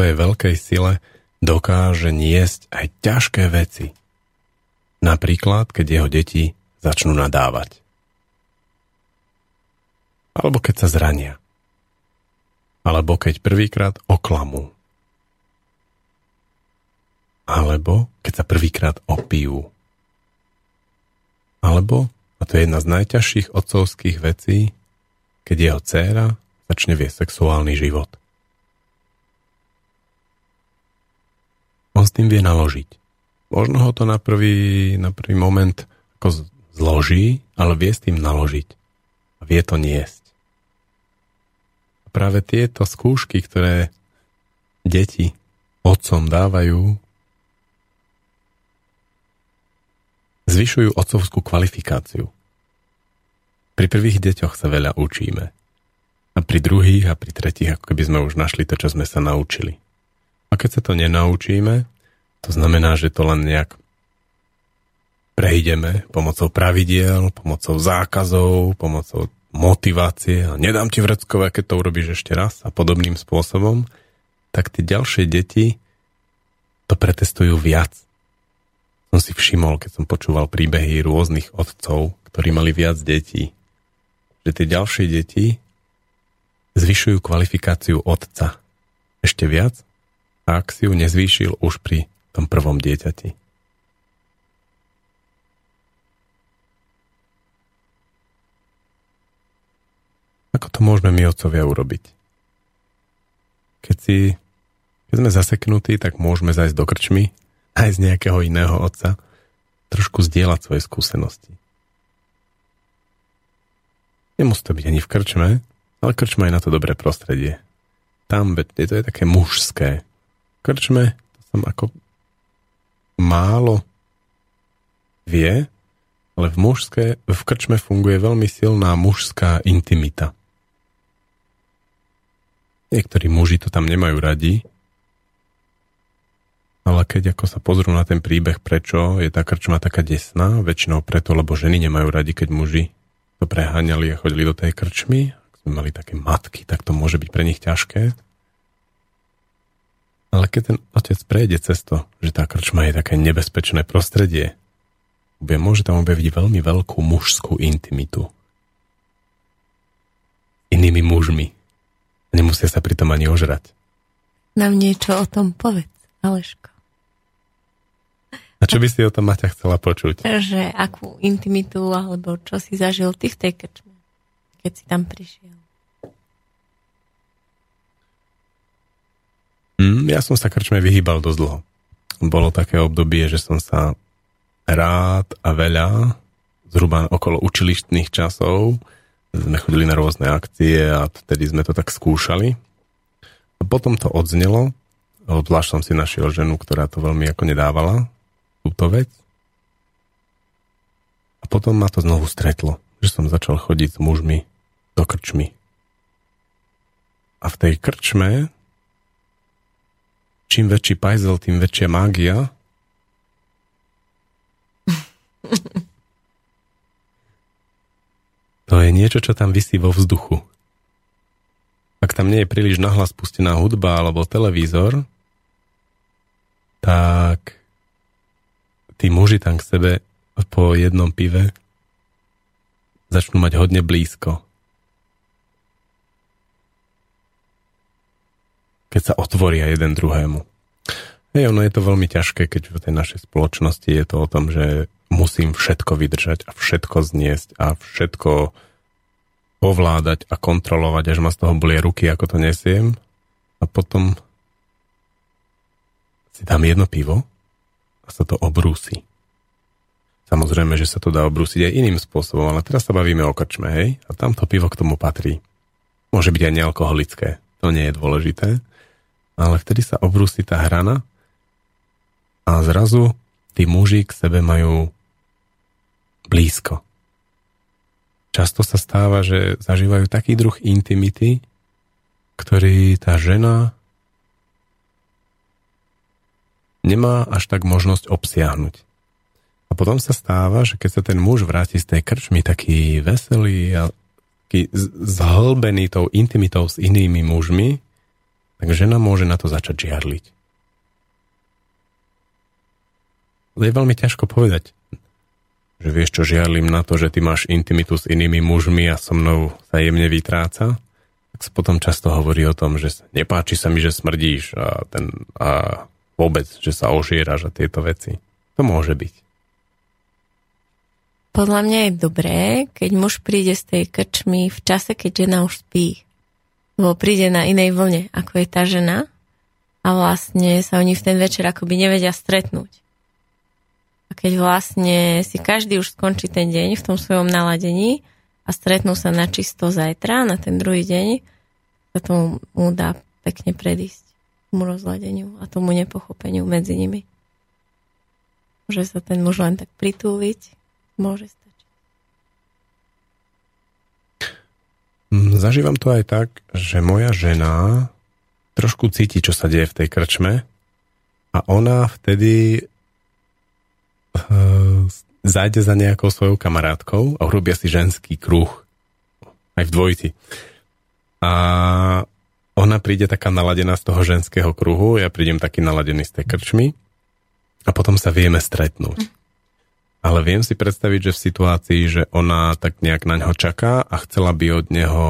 svojej veľkej sile dokáže niesť aj ťažké veci. Napríklad, keď jeho deti začnú nadávať. Alebo keď sa zrania. Alebo keď prvýkrát oklamú. Alebo keď sa prvýkrát opijú. Alebo, a to je jedna z najťažších otcovských vecí, keď jeho dcéra začne viesť sexuálny život. On s tým vie naložiť. Možno ho to na prvý, na prvý moment ako zloží, ale vie s tým naložiť. A vie to niesť. A práve tieto skúšky, ktoré deti otcom dávajú, zvyšujú otcovskú kvalifikáciu. Pri prvých deťoch sa veľa učíme. A pri druhých a pri tretích, ako keby sme už našli to, čo sme sa naučili. A keď sa to nenaučíme, to znamená, že to len nejak prejdeme pomocou pravidiel, pomocou zákazov, pomocou motivácie a nedám ti vreckové, keď to urobíš ešte raz a podobným spôsobom, tak tie ďalšie deti to pretestujú viac. Som si všimol, keď som počúval príbehy rôznych otcov, ktorí mali viac detí, že tie ďalšie deti zvyšujú kvalifikáciu otca ešte viac ak si ju nezvýšil už pri tom prvom dieťati. Ako to môžeme my otcovia urobiť? Keď, si, keď sme zaseknutí, tak môžeme zajsť do krčmy aj z nejakého iného otca, trošku zdieľať svoje skúsenosti. Nemusí to byť ani v krčme, ale krčma je na to dobré prostredie. Tam je to je také mužské krčme, to som ako málo vie, ale v, mužské, v krčme funguje veľmi silná mužská intimita. Niektorí muži to tam nemajú radi, ale keď ako sa pozrú na ten príbeh, prečo je tá krčma taká desná, väčšinou preto, lebo ženy nemajú radi, keď muži to preháňali a chodili do tej krčmy, ak sme mali také matky, tak to môže byť pre nich ťažké. Ale keď ten otec prejde cez to, že tá krčma je také nebezpečné prostredie, môže tam objaviť veľmi veľkú mužskú intimitu. Inými mužmi. Nemusia sa pritom ani ožrať. Nám niečo o tom povedz, Aleško. A čo by si o tom Maťa chcela počuť? Že akú intimitu alebo čo si zažil ty v tej krčme, keď si tam prišiel. Mm, ja som sa krčme vyhýbal dosť dlho. Bolo také obdobie, že som sa rád a veľa, zhruba okolo učilištných časov, sme chodili na rôzne akcie a vtedy sme to tak skúšali. A potom to odznelo, obzvlášť som si našiel ženu, ktorá to veľmi ako nedávala, túto vec. A potom ma to znovu stretlo, že som začal chodiť s mužmi do krčmy. A v tej krčme, čím väčší pajzel, tým väčšia mágia. To je niečo, čo tam vysí vo vzduchu. Ak tam nie je príliš nahlas pustená hudba alebo televízor, tak tí muži tam k sebe po jednom pive začnú mať hodne blízko. Keď sa otvoria jeden druhému. Hej, ono je to veľmi ťažké, keď v tej našej spoločnosti je to o tom, že musím všetko vydržať a všetko zniesť a všetko ovládať a kontrolovať, až ma z toho bolie ruky, ako to nesiem. A potom si dám jedno pivo sa to obrúsi. Samozrejme, že sa to dá obrúsiť aj iným spôsobom, ale teraz sa bavíme o krčme, hej? A tamto pivo k tomu patrí. Môže byť aj nealkoholické, to nie je dôležité. Ale vtedy sa obrúsi tá hrana a zrazu tí muži k sebe majú blízko. Často sa stáva, že zažívajú taký druh intimity, ktorý tá žena nemá až tak možnosť obsiahnuť. A potom sa stáva, že keď sa ten muž vráti z tej krčmy taký veselý a taký zhlbený tou intimitou s inými mužmi, tak žena môže na to začať žiarliť. Je veľmi ťažko povedať, že vieš čo, žiarlim na to, že ty máš intimitu s inými mužmi a so mnou sa jemne vytráca, tak sa potom často hovorí o tom, že nepáči sa mi, že smrdíš a, ten, a vôbec, že sa ožieraš a tieto veci. To môže byť. Podľa mňa je dobré, keď muž príde z tej krčmy v čase, keď žena už spí. Lebo príde na inej vlne, ako je tá žena a vlastne sa oni v ten večer akoby nevedia stretnúť. A keď vlastne si každý už skončí ten deň v tom svojom naladení a stretnú sa na čisto zajtra, na ten druhý deň, sa tomu mu dá pekne predísť tomu rozladeniu a tomu nepochopeniu medzi nimi. Môže sa ten muž len tak pritúliť, môže stačiť. Zažívam to aj tak, že moja žena trošku cíti, čo sa deje v tej krčme a ona vtedy uh, zájde za nejakou svojou kamarátkou a urobia si ženský kruh. Aj v dvojiti. A ona príde taká naladená z toho ženského kruhu, ja prídem taký naladený z tej krčmy a potom sa vieme stretnúť. Ale viem si predstaviť, že v situácii, že ona tak nejak na ňo čaká a chcela by od neho,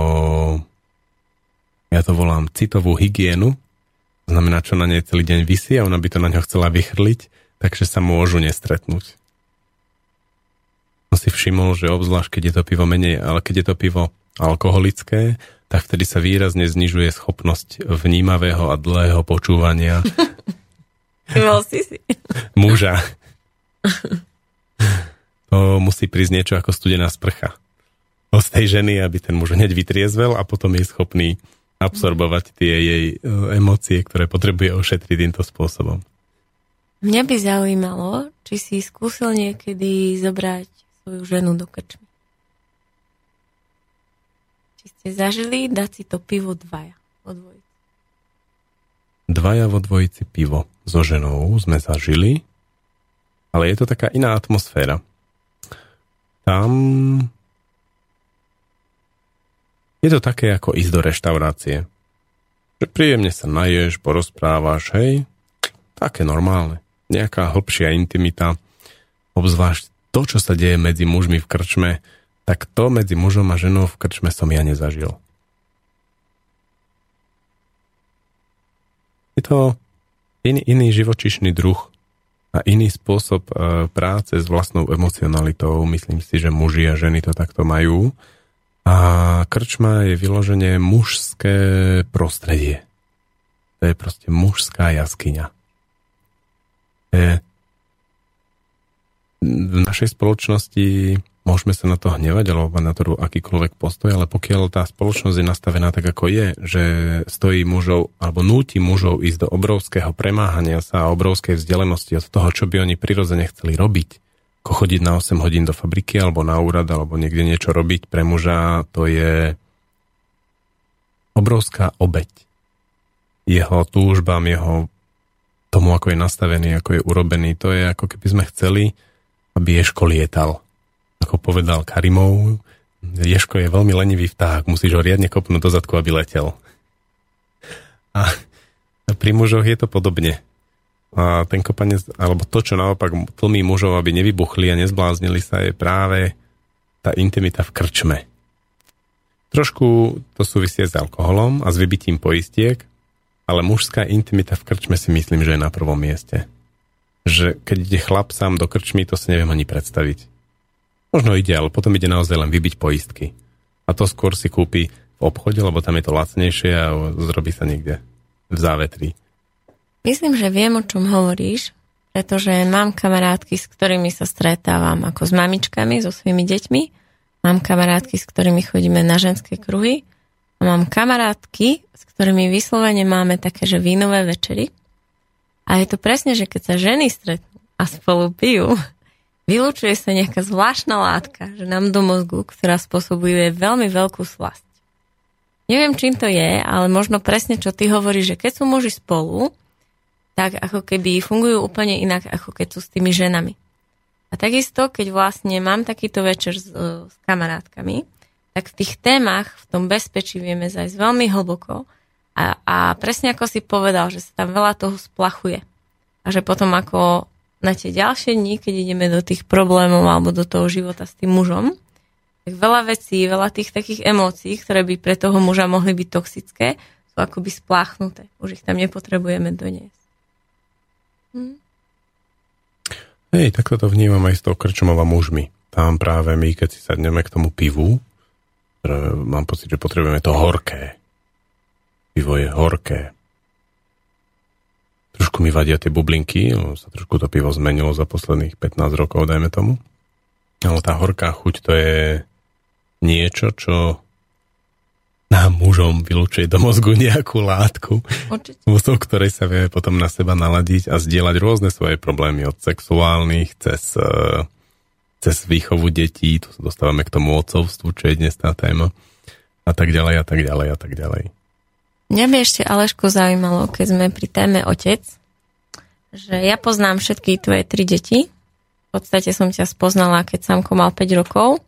ja to volám citovú hygienu, znamená, čo na nej celý deň vysí a ona by to na ňo chcela vychrliť, takže sa môžu nestretnúť. Som si všimol, že obzvlášť, keď je to pivo menej, ale keď je to pivo alkoholické, tak vtedy sa výrazne znižuje schopnosť vnímavého a dlhého počúvania si si. muža. Musí prísť niečo ako studená sprcha od tej ženy, aby ten muž hneď vytriezvel a potom je schopný absorbovať tie jej e, emócie, ktoré potrebuje ošetriť týmto spôsobom. Mňa by zaujímalo, či si skúsil niekedy zobrať svoju ženu do krčmy. Či ste zažili dať si to pivo dvaja. Odvojiť. dvaja vo dvojici pivo so ženou sme zažili, ale je to taká iná atmosféra. Tam je to také ako ísť do reštaurácie. Že príjemne sa naješ, porozprávaš, hej, také normálne. Nejaká hlbšia intimita, obzvlášť to, čo sa deje medzi mužmi v krčme, tak to medzi mužom a ženou v krčme som ja nezažil. Je to iný, iný živočišný druh a iný spôsob e, práce s vlastnou emocionalitou. Myslím si, že muži a ženy to takto majú. A krčma je vyloženie mužské prostredie. To je proste mužská jaskyňa. Je, v našej spoločnosti môžeme sa na to hnevať alebo na to akýkoľvek postoj, ale pokiaľ tá spoločnosť je nastavená tak, ako je, že stojí mužov alebo núti mužov ísť do obrovského premáhania sa a obrovskej vzdialenosti od toho, čo by oni prirodzene chceli robiť, ako chodiť na 8 hodín do fabriky alebo na úrad alebo niekde niečo robiť pre muža, to je obrovská obeď. Jeho túžbám, jeho tomu, ako je nastavený, ako je urobený, to je ako keby sme chceli, aby Ješko lietal. Ako povedal Karimov, Ješko je veľmi lenivý vták, musíš ho riadne kopnúť do zadku, aby letel. A pri mužoch je to podobne. A ten kopanec, alebo to, čo naopak tlmí mužov, aby nevybuchli a nezbláznili sa, je práve tá intimita v krčme. Trošku to súvisie s alkoholom a s vybitím poistiek, ale mužská intimita v krčme si myslím, že je na prvom mieste. Že keď ide chlap sám do krčmy, to si neviem ani predstaviť. Možno ide, ale potom ide naozaj len vybiť poistky. A to skôr si kúpi v obchode, lebo tam je to lacnejšie a zrobí sa niekde v závetri. Myslím, že viem, o čom hovoríš, pretože mám kamarátky, s ktorými sa stretávam ako s mamičkami, so svojimi deťmi. Mám kamarátky, s ktorými chodíme na ženské kruhy. A mám kamarátky, s ktorými vyslovene máme také, že vínové večery. A je to presne, že keď sa ženy stretnú a spolu pijú, vylúčuje sa nejaká zvláštna látka, že nám do mozgu, ktorá spôsobuje veľmi veľkú slasť. Neviem, čím to je, ale možno presne, čo ty hovoríš, že keď sú muži spolu, tak ako keby fungujú úplne inak, ako keď sú s tými ženami. A takisto, keď vlastne mám takýto večer s, s kamarátkami, tak v tých témach, v tom bezpečí vieme zajsť veľmi hlboko a, a presne ako si povedal, že sa tam veľa toho splachuje. A že potom ako na tie ďalšie dni, keď ideme do tých problémov alebo do toho života s tým mužom, tak veľa vecí, veľa tých takých emócií, ktoré by pre toho muža mohli byť toxické, sú akoby spláchnuté. Už ich tam nepotrebujeme doniesť. Hm. Hej, takto to vnímam aj s tou krčomova mužmi. Tam práve my, keď si sadneme k tomu pivu, mám pocit, že potrebujeme to horké. Pivo je horké. Trošku mi vadia tie bublinky, sa trošku to pivo zmenilo za posledných 15 rokov, dajme tomu. Ale tá horká chuť to je niečo, čo nám mužom vylúčuje do mozgu nejakú látku, so ktorej sa vieme potom na seba naladiť a zdieľať rôzne svoje problémy od sexuálnych cez, e, cez výchovu detí, tu sa dostávame k tomu otcovstvu, čo je dnes tá téma a tak ďalej a tak ďalej a tak ďalej. Mňa by ešte Aleško zaujímalo, keď sme pri téme otec, že ja poznám všetky tvoje tri deti. V podstate som ťa spoznala, keď Samko mal 5 rokov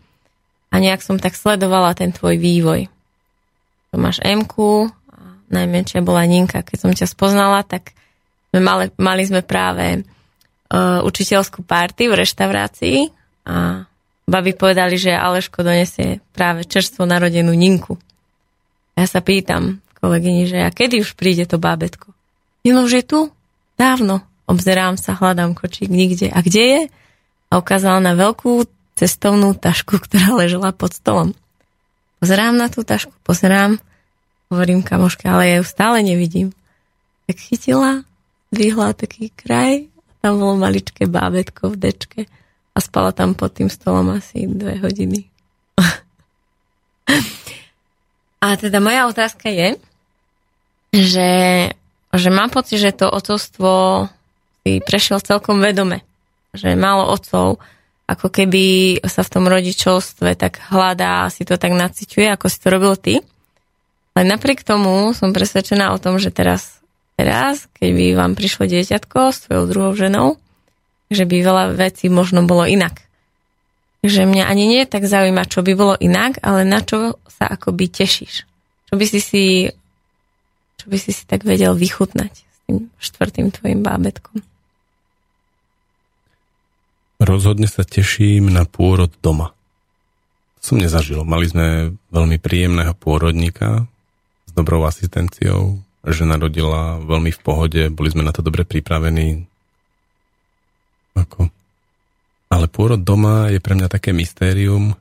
a nejak som tak sledovala ten tvoj vývoj to máš m najmenšia bola Ninka. Keď som ťa spoznala, tak sme mali, mali sme práve uh, učiteľskú párty v reštaurácii a babi povedali, že Aleško donesie práve čerstvo narodenú Ninku. Ja sa pýtam kolegyni, že a kedy už príde to bábetko? Nino už je tu? Dávno. Obzerám sa, hľadám kočík nikde. A kde je? A ukázala na veľkú cestovnú tašku, ktorá ležela pod stolom. Pozerám na tú tašku, pozerám, hovorím kamoške, ale ja ju stále nevidím. Tak chytila, dvihla taký kraj a tam bolo maličké bábetko v dečke a spala tam pod tým stolom asi dve hodiny. a teda moja otázka je, že, že mám pocit, že to otcovstvo si prešiel celkom vedome. Že málo otcov ako keby sa v tom rodičovstve tak hľadá, si to tak naciťuje, ako si to robil ty. Ale napriek tomu som presvedčená o tom, že teraz teraz, keď by vám prišlo dieťatko s tvojou druhou ženou, že by veľa vecí možno bolo inak. Že mňa ani nie tak zaujíma, čo by bolo inak, ale na čo sa akoby tešíš. Čo by si si, čo by si si tak vedel vychutnať s tým štvrtým tvojim bábetkom. Rozhodne sa teším na pôrod doma. Som nezažil. Mali sme veľmi príjemného pôrodníka s dobrou asistenciou. Žena rodila veľmi v pohode, boli sme na to dobre pripravení. Ako? Ale pôrod doma je pre mňa také mystérium,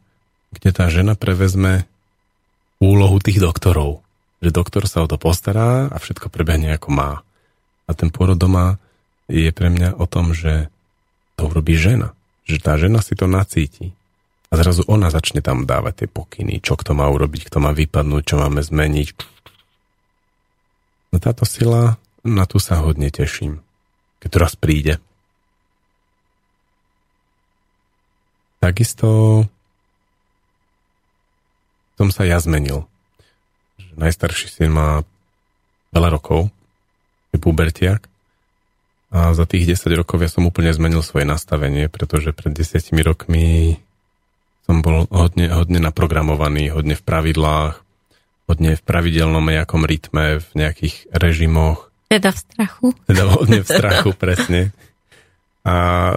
kde tá žena prevezme úlohu tých doktorov. Že doktor sa o to postará a všetko prebehne ako má. A ten pôrod doma je pre mňa o tom, že to urobí žena. Že tá žena si to nacíti. A zrazu ona začne tam dávať tie pokyny, čo kto má urobiť, kto má vypadnúť, čo máme zmeniť. No táto sila, na tu sa hodne teším. Keď raz príde. Takisto som sa ja zmenil. Najstarší syn má veľa rokov, je pubertiak a za tých 10 rokov ja som úplne zmenil svoje nastavenie, pretože pred 10 rokmi som bol hodne, hodne naprogramovaný, hodne v pravidlách, hodne v pravidelnom nejakom rytme, v nejakých režimoch. Teda v strachu. Teda hodne v strachu, presne. A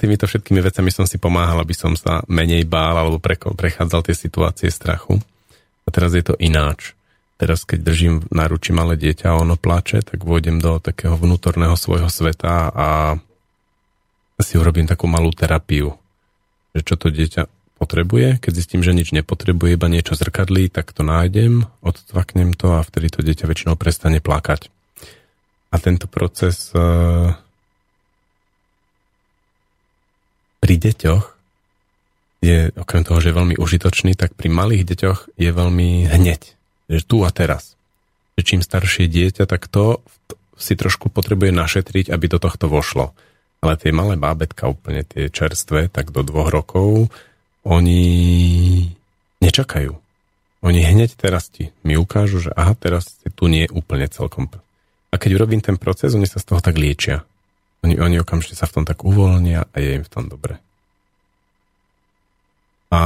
týmito všetkými vecami som si pomáhal, aby som sa menej bál alebo prechádzal tie situácie strachu. A teraz je to ináč. Teraz, keď držím v náruči malé dieťa a ono plače, tak vôjdem do takého vnútorného svojho sveta a si urobím takú malú terapiu. Že čo to dieťa potrebuje, keď zistím, že nič nepotrebuje, iba niečo zrkadlí, tak to nájdem, odtvaknem to a vtedy to dieťa väčšinou prestane plakať. A tento proces uh, pri deťoch je, okrem toho, že je veľmi užitočný, tak pri malých deťoch je veľmi hneď tu a teraz. Že čím staršie dieťa, tak to si trošku potrebuje našetriť, aby do tohto vošlo. Ale tie malé bábetka, úplne tie čerstvé, tak do dvoch rokov, oni nečakajú. Oni hneď teraz ti mi ukážu, že aha, teraz tu nie je úplne celkom. A keď urobím ten proces, oni sa z toho tak liečia. Oni, oni okamžite sa v tom tak uvoľnia a je im v tom dobre. A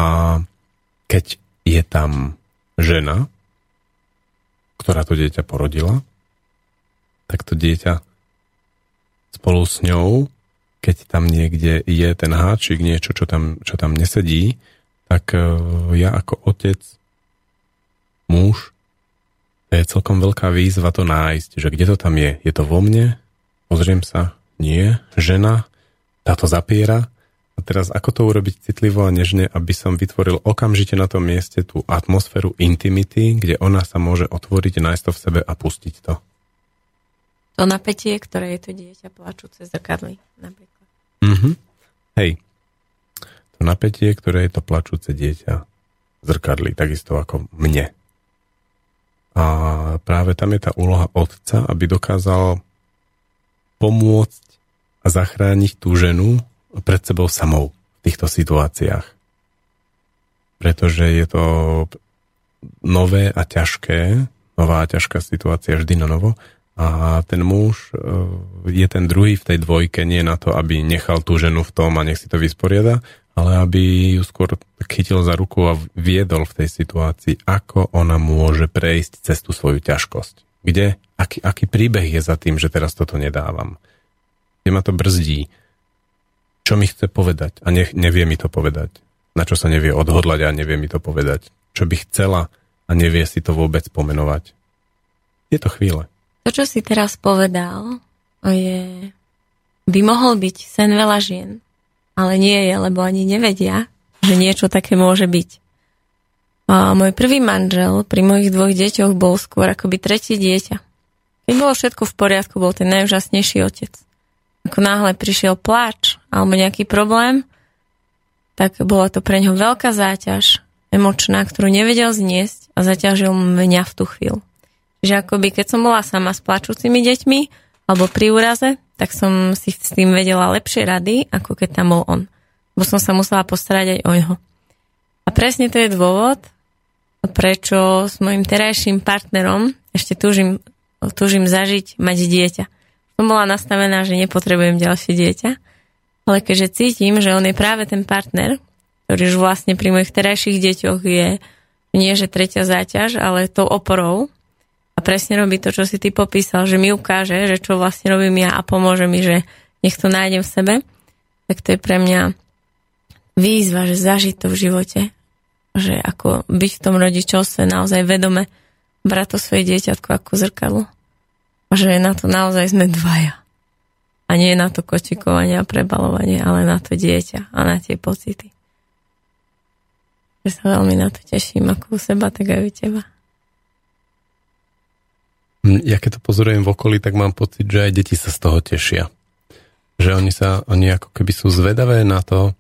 keď je tam žena, ktorá to dieťa porodila, tak to dieťa spolu s ňou, keď tam niekde je ten háčik, niečo, čo tam, čo tam nesedí, tak e, ja ako otec, muž, to je celkom veľká výzva to nájsť, že kde to tam je. Je to vo mne? Pozriem sa. Nie. Žena? Táto zapiera? A teraz ako to urobiť citlivo a nežne, aby som vytvoril okamžite na tom mieste tú atmosféru intimity, kde ona sa môže otvoriť, nájsť to v sebe a pustiť to. To napätie, ktoré je to dieťa plačúce zrkadly, napríklad. Mm-hmm. Hej. To napätie, ktoré je to plačúce dieťa zrkadly, takisto ako mne. A práve tam je tá úloha otca, aby dokázal pomôcť a zachrániť tú ženu, pred sebou samou v týchto situáciách. Pretože je to nové a ťažké, nová a ťažká situácia vždy na novo a ten muž e, je ten druhý v tej dvojke nie na to, aby nechal tú ženu v tom a nech si to vysporiada, ale aby ju skôr chytil za ruku a viedol v tej situácii, ako ona môže prejsť cez tú svoju ťažkosť. Kde? Aký, aký príbeh je za tým, že teraz toto nedávam? Kde ma to brzdí? Čo mi chce povedať a ne, nevie mi to povedať. Na čo sa nevie odhodlať a nevie mi to povedať. Čo by chcela a nevie si to vôbec pomenovať. Je to chvíle. To, čo si teraz povedal, je... by mohol byť sen veľa žien, ale nie je, lebo ani nevedia, že niečo také môže byť. A môj prvý manžel pri mojich dvoch deťoch bol skôr akoby tretí dieťa. Keď bolo všetko v poriadku, bol ten najúžasnejší otec ako náhle prišiel pláč alebo nejaký problém, tak bola to pre ňo veľká záťaž emočná, ktorú nevedel zniesť a zaťažil mňa v tú chvíľu. Čiže akoby keď som bola sama s plačúcimi deťmi alebo pri úraze, tak som si s tým vedela lepšie rady, ako keď tam bol on. Bo som sa musela postarať aj o ňo. A presne to je dôvod, prečo s mojim terajším partnerom ešte túžim túžim zažiť, mať dieťa. Som bola nastavená, že nepotrebujem ďalšie dieťa, ale keďže cítim, že on je práve ten partner, ktorý už vlastne pri mojich terajších deťoch je nie že tretia záťaž, ale tou oporou a presne robí to, čo si ty popísal, že mi ukáže, že čo vlastne robím ja a pomôže mi, že nech to nájdem v sebe, tak to je pre mňa výzva, že zažiť to v živote. Že ako byť v tom rodičovstve naozaj vedome brať to svoje dieťatko ako zrkadlo. Že na to naozaj sme dvaja. A nie na to kočikovanie a prebalovanie, ale na to dieťa a na tie pocity. Ja sa veľmi na to teším, ako u seba, tak aj u teba. Hm, ja keď to pozorujem v okolí, tak mám pocit, že aj deti sa z toho tešia. Že oni sa, oni ako keby sú zvedavé na to,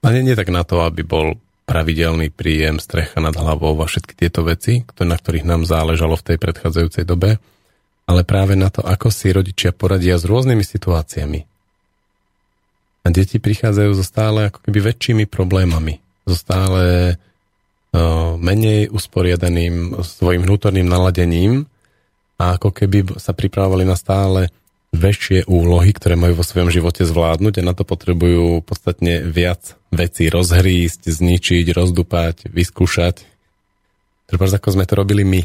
a nie, nie tak na to, aby bol pravidelný príjem, strecha nad hlavou a všetky tieto veci, na ktorých nám záležalo v tej predchádzajúcej dobe, ale práve na to, ako si rodičia poradia s rôznymi situáciami. A deti prichádzajú so stále ako keby väčšími problémami, so stále uh, menej usporiadaným svojim vnútorným naladením a ako keby sa pripravovali na stále väčšie úlohy, ktoré majú vo svojom živote zvládnuť a na to potrebujú podstatne viac vecí rozhrísť, zničiť, rozdupať, vyskúšať. Treba, ako sme to robili my.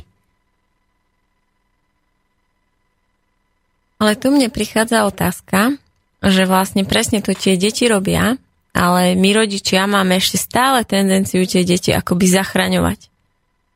Ale tu mne prichádza otázka, že vlastne presne to tie deti robia, ale my rodičia máme ešte stále tendenciu tie deti akoby zachraňovať.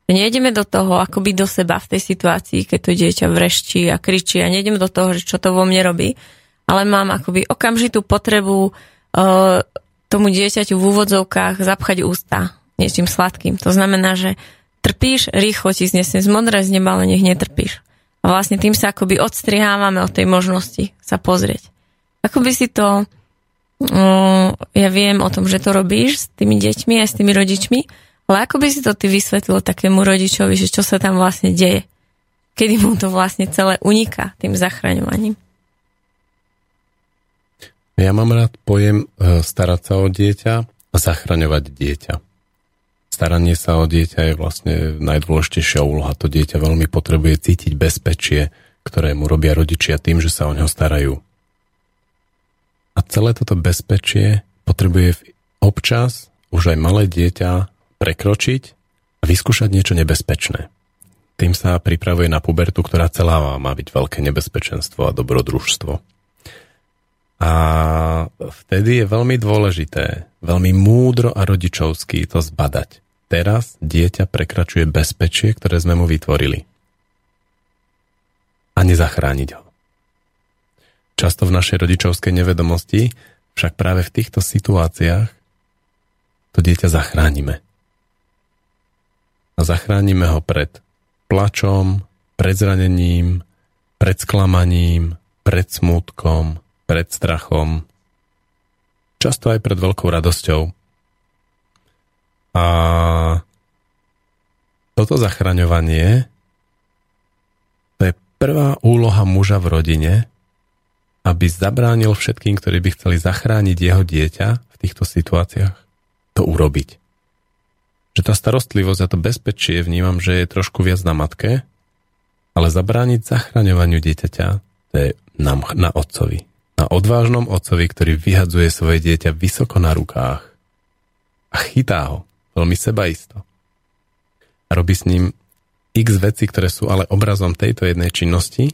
Nejdeme do toho akoby do seba v tej situácii, keď to dieťa vreščí a kričí a nejdem do toho, že čo to vo mne robí, ale mám akoby okamžitú potrebu uh, tomu dieťaťu v úvodzovkách zapchať ústa niečím sladkým. To znamená, že trpíš, rýchlo ti znesne z modré z neba, ale nech netrpíš. A vlastne tým sa akoby odstrihávame od tej možnosti sa pozrieť. Ako by si to, uh, ja viem o tom, že to robíš s tými deťmi a s tými rodičmi, ale ako by si to ty vysvetlil takému rodičovi, že čo sa tam vlastne deje? Kedy mu to vlastne celé uniká tým zachraňovaním? Ja mám rád pojem e, starať sa o dieťa a zachraňovať dieťa. Staranie sa o dieťa je vlastne najdôležitejšia úloha. To dieťa veľmi potrebuje cítiť bezpečie, ktoré mu robia rodičia tým, že sa o neho starajú. A celé toto bezpečie potrebuje občas už aj malé dieťa prekročiť a vyskúšať niečo nebezpečné. Tým sa pripravuje na pubertu, ktorá celá má byť veľké nebezpečenstvo a dobrodružstvo. A vtedy je veľmi dôležité, veľmi múdro a rodičovský to zbadať. Teraz dieťa prekračuje bezpečie, ktoré sme mu vytvorili. A nezachrániť ho. Často v našej rodičovskej nevedomosti však práve v týchto situáciách to dieťa zachránime a zachránime ho pred plačom, pred zranením, pred sklamaním, pred smútkom, pred strachom, často aj pred veľkou radosťou. A toto zachraňovanie to je prvá úloha muža v rodine, aby zabránil všetkým, ktorí by chceli zachrániť jeho dieťa v týchto situáciách, to urobiť že tá starostlivosť a to bezpečie vnímam, že je trošku viac na matke, ale zabrániť zachraňovaniu dieťaťa, to je na, na otcovi. Na odvážnom otcovi, ktorý vyhadzuje svoje dieťa vysoko na rukách a chytá ho veľmi sebaisto. A robí s ním x veci, ktoré sú ale obrazom tejto jednej činnosti.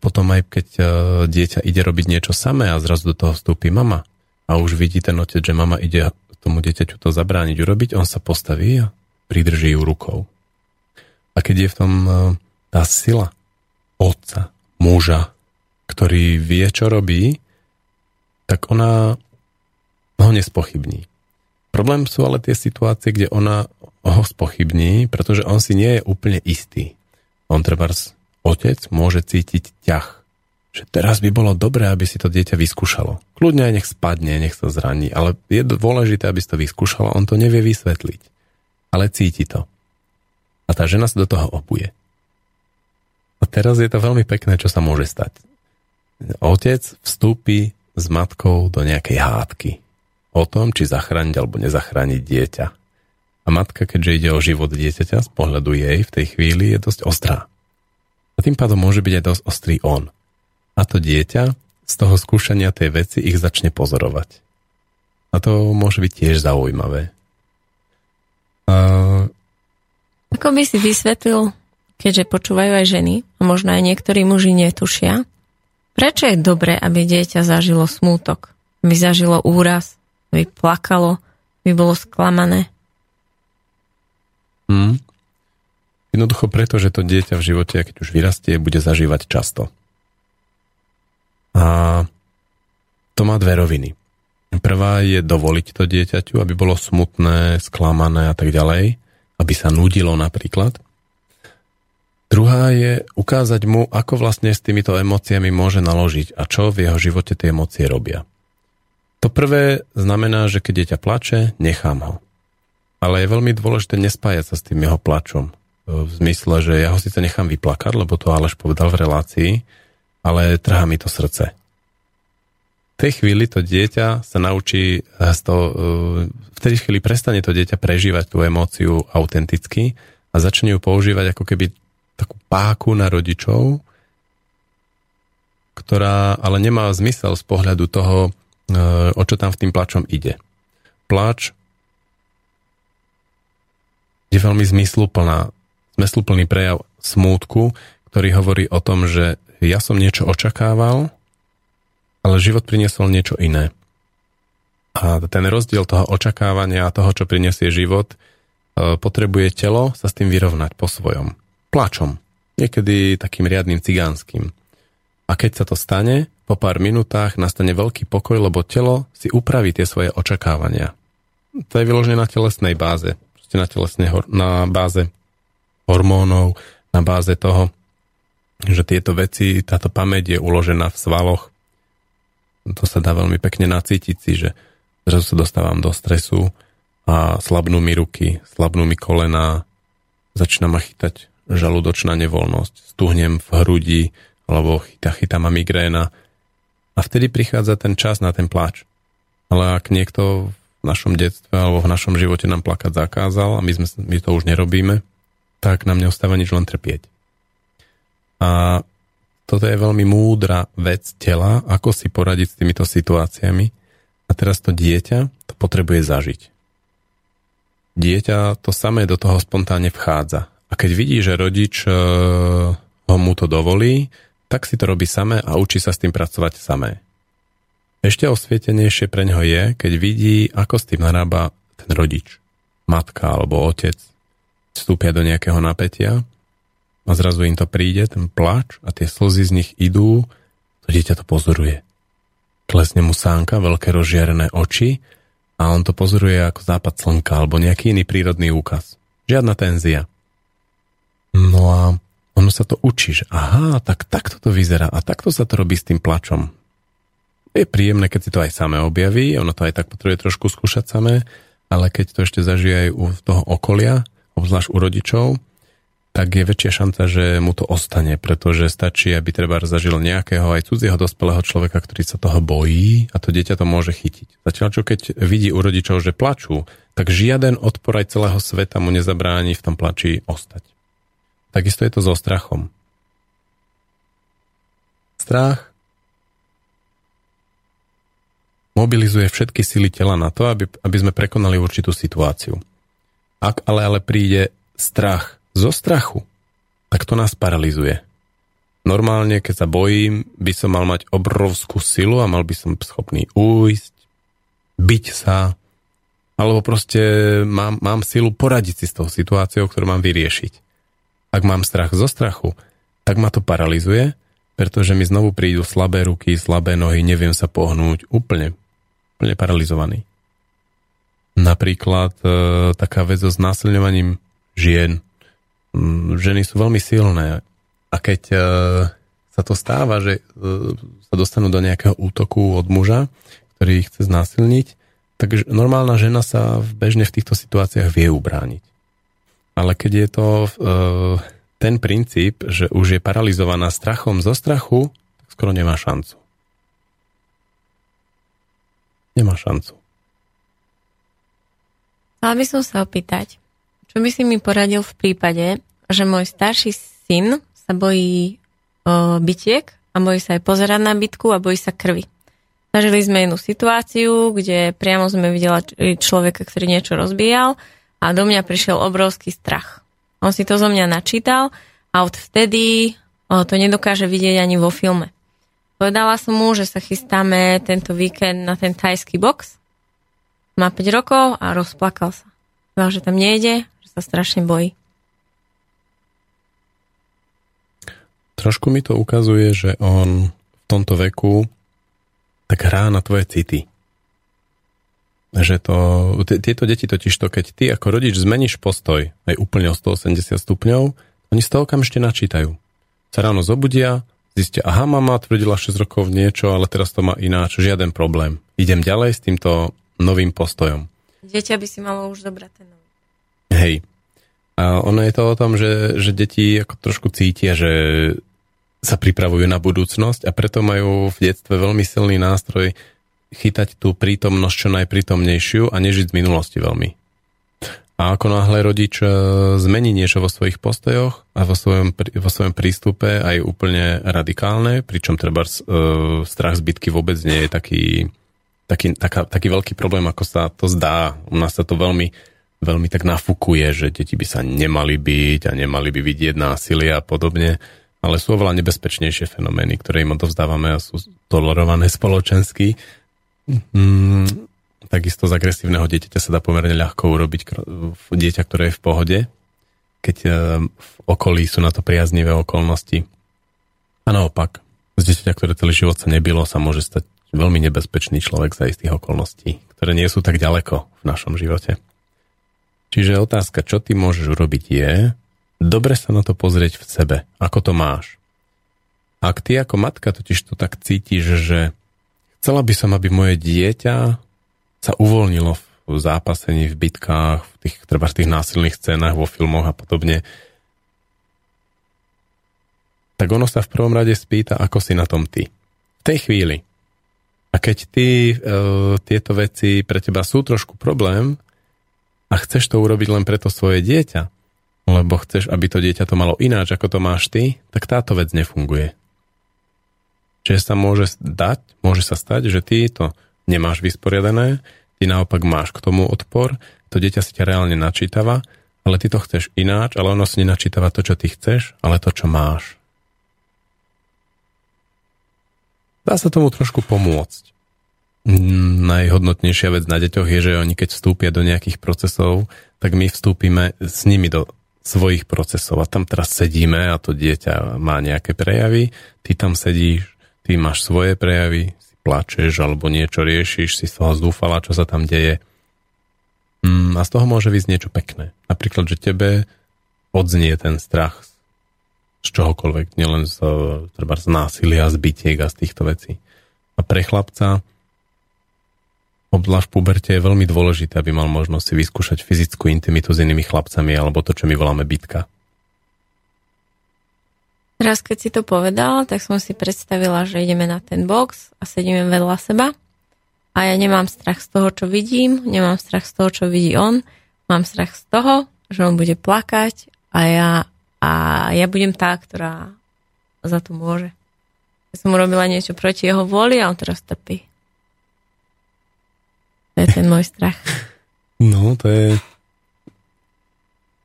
Potom aj keď uh, dieťa ide robiť niečo samé a zrazu do toho vstúpi mama a už vidí ten otec, že mama ide tomu dieťaťu to zabrániť urobiť, on sa postaví a pridrží ju rukou. A keď je v tom e, tá sila otca, muža, ktorý vie, čo robí, tak ona ho nespochybní. Problém sú ale tie situácie, kde ona ho spochybní, pretože on si nie je úplne istý. On treba otec môže cítiť ťah že teraz by bolo dobré, aby si to dieťa vyskúšalo. Kľudne aj nech spadne, nech sa zraní, ale je dôležité, aby si to vyskúšalo, on to nevie vysvetliť. Ale cíti to. A tá žena sa do toho obuje. A teraz je to veľmi pekné, čo sa môže stať. Otec vstúpi s matkou do nejakej hádky o tom, či zachrániť alebo nezachrániť dieťa. A matka, keďže ide o život dieťaťa, z pohľadu jej v tej chvíli je dosť ostrá. A tým pádom môže byť aj dosť ostrý on. A to dieťa z toho skúšania tej veci ich začne pozorovať. A to môže byť tiež zaujímavé. A... Ako by si vysvetlil, keďže počúvajú aj ženy, a možno aj niektorí muži netušia, prečo je dobré, aby dieťa zažilo smútok, aby zažilo úraz, aby plakalo, aby bolo sklamané? Hmm. Jednoducho preto, že to dieťa v živote, keď už vyrastie, bude zažívať často. A to má dve roviny. Prvá je dovoliť to dieťaťu, aby bolo smutné, sklamané a tak ďalej, aby sa nudilo napríklad. Druhá je ukázať mu, ako vlastne s týmito emóciami môže naložiť a čo v jeho živote tie emócie robia. To prvé znamená, že keď dieťa plače, nechám ho. Ale je veľmi dôležité nespájať sa s tým jeho plačom. V zmysle, že ja ho síce nechám vyplakať, lebo to Aleš povedal v relácii, ale trhá mi to srdce. V tej chvíli to dieťa sa naučí z toho, e, v tej chvíli prestane to dieťa prežívať tú emóciu autenticky a začne ju používať ako keby takú páku na rodičov, ktorá ale nemá zmysel z pohľadu toho, e, o čo tam v tým plačom ide. Plač je veľmi zmysluplná, zmysluplný prejav smútku, ktorý hovorí o tom, že ja som niečo očakával, ale život priniesol niečo iné. A ten rozdiel toho očakávania a toho, čo prinesie život, e, potrebuje telo sa s tým vyrovnať po svojom. Plačom. Niekedy takým riadnym cigánskym. A keď sa to stane, po pár minútach nastane veľký pokoj, lebo telo si upraví tie svoje očakávania. To je vyložené na telesnej báze. Proste na telesnej, na báze hormónov, na báze toho, že tieto veci, táto pamäť je uložená v svaloch. To sa dá veľmi pekne nacítiť si, že zrazu sa dostávam do stresu a slabnú mi ruky, slabnú mi kolena, začína ma chytať žalúdočná nevoľnosť, stuhnem v hrudi, alebo chytá, chytá ma migréna. A vtedy prichádza ten čas na ten pláč. Ale ak niekto v našom detstve alebo v našom živote nám plakať zakázal a my, sme, my to už nerobíme, tak nám neostáva nič len trpieť. A toto je veľmi múdra vec tela, ako si poradiť s týmito situáciami. A teraz to dieťa to potrebuje zažiť. Dieťa to samé do toho spontánne vchádza. A keď vidí, že rodič e, ho mu to dovolí, tak si to robí samé a učí sa s tým pracovať samé. Ešte osvietenejšie pre ňo je, keď vidí, ako s tým narába ten rodič, matka alebo otec, vstúpia do nejakého napätia a zrazu im to príde, ten plač a tie slzy z nich idú, to dieťa to pozoruje. Klesne mu sánka, veľké rozžiarené oči a on to pozoruje ako západ slnka alebo nejaký iný prírodný úkaz. Žiadna tenzia. No a ono sa to učí, že aha, tak takto to vyzerá a takto sa to robí s tým plačom. Je príjemné, keď si to aj samé objaví, ono to aj tak potrebuje trošku skúšať samé, ale keď to ešte zažije aj u toho okolia, obzvlášť u rodičov, tak je väčšia šanca, že mu to ostane, pretože stačí, aby treba zažil nejakého aj cudzieho dospelého človeka, ktorý sa toho bojí a to dieťa to môže chytiť. Zatiaľ čo keď vidí u rodičov, že plačú, tak žiaden odpor aj celého sveta mu nezabráni v tom plači ostať. Takisto je to so strachom. Strach mobilizuje všetky sily tela na to, aby, aby sme prekonali určitú situáciu. Ak ale ale príde strach zo strachu, tak to nás paralizuje. Normálne, keď sa bojím, by som mal mať obrovskú silu a mal by som schopný újsť, byť sa, alebo proste mám, mám silu poradiť si s tou situáciou, ktorú mám vyriešiť. Ak mám strach zo strachu, tak ma to paralizuje, pretože mi znovu prídu slabé ruky, slabé nohy, neviem sa pohnúť, úplne, úplne paralizovaný. Napríklad e, taká vec so znásilňovaním žien, ženy sú veľmi silné a keď e, sa to stáva, že e, sa dostanú do nejakého útoku od muža, ktorý ich chce znásilniť, tak normálna žena sa bežne v týchto situáciách vie ubrániť. Ale keď je to e, ten princíp, že už je paralizovaná strachom zo strachu, tak skoro nemá šancu. Nemá šancu. Chcela by som sa opýtať, čo by si mi poradil v prípade, že môj starší syn sa bojí o, bytiek a bojí sa aj pozerať na bytku a bojí sa krvi. Zažili sme jednu situáciu, kde priamo sme videla človeka, ktorý niečo rozbíjal a do mňa prišiel obrovský strach. On si to zo mňa načítal a odvtedy o, to nedokáže vidieť ani vo filme. Povedala som mu, že sa chystáme tento víkend na ten tajský box má 5 rokov a rozplakal sa. Povedal, že tam nejde, sa strašne bojí. Trošku mi to ukazuje, že on v tomto veku tak hrá na tvoje city. Že to, tieto deti totiž to, keď ty ako rodič zmeníš postoj aj úplne o 180 stupňov, oni z toho okamžite načítajú. Sa ráno zobudia, zistia, aha, mama tvrdila 6 rokov niečo, ale teraz to má ináč, žiaden problém. Idem ďalej s týmto novým postojom. Dieťa by si malo už zobrať ten nový. Hej. A ono je to o tom, že, že deti ako trošku cítia, že sa pripravujú na budúcnosť a preto majú v detstve veľmi silný nástroj chytať tú prítomnosť čo najprítomnejšiu a nežiť z minulosti veľmi. A ako náhle rodič e, zmení niečo vo svojich postojoch a vo svojom, vo svojom prístupe aj úplne radikálne, pričom treba uh, strach zbytky vôbec nie je taký taký, taká, taký veľký problém, ako sa to zdá. U nás sa to veľmi, veľmi tak nafúkuje, že deti by sa nemali byť a nemali by vidieť násilie a podobne, ale sú oveľa nebezpečnejšie fenomény, ktoré im odovzdávame a sú tolerované spoločensky. Mm, takisto z agresívneho dieťaťa sa dá pomerne ľahko urobiť dieťa, ktoré je v pohode, keď e, v okolí sú na to priaznivé okolnosti. A naopak, z dieťaťa, ktoré celý život sa nebylo, sa môže stať veľmi nebezpečný človek za istých okolností, ktoré nie sú tak ďaleko v našom živote. Čiže otázka, čo ty môžeš urobiť je, dobre sa na to pozrieť v sebe, ako to máš. Ak ty ako matka totiž to tak cítiš, že chcela by som, aby moje dieťa sa uvoľnilo v zápasení, v bitkách, v tých, treba v tých násilných scénach, vo filmoch a podobne, tak ono sa v prvom rade spýta, ako si na tom ty. V tej chvíli, a keď ty e, tieto veci pre teba sú trošku problém a chceš to urobiť len preto svoje dieťa, lebo chceš, aby to dieťa to malo ináč, ako to máš ty, tak táto vec nefunguje. Čiže sa môže dať, môže sa stať, že ty to nemáš vysporiadané, ty naopak máš k tomu odpor, to dieťa si ťa reálne načítava, ale ty to chceš ináč, ale ono si nenačítava to, čo ty chceš, ale to, čo máš. dá sa tomu trošku pomôcť. Najhodnotnejšia vec na deťoch je, že oni keď vstúpia do nejakých procesov, tak my vstúpime s nimi do svojich procesov a tam teraz sedíme a to dieťa má nejaké prejavy, ty tam sedíš, ty máš svoje prejavy, si plačeš alebo niečo riešiš, si z toho zúfala, čo sa tam deje. Mm, a z toho môže vysť niečo pekné. Napríklad, že tebe odznie ten strach z čohokoľvek, nielen z, treba z násilia, z bytiek a z týchto vecí. A pre chlapca obzvlášť v puberte je veľmi dôležité, aby mal možnosť si vyskúšať fyzickú intimitu s inými chlapcami alebo to, čo my voláme bitka. Teraz, keď si to povedal, tak som si predstavila, že ideme na ten box a sedíme vedľa seba a ja nemám strach z toho, čo vidím, nemám strach z toho, čo vidí on, mám strach z toho, že on bude plakať a ja a ja budem tá, ktorá za to môže. Ja som urobila niečo proti jeho voli a on teraz trpí. Je ten môj strach. No, to je...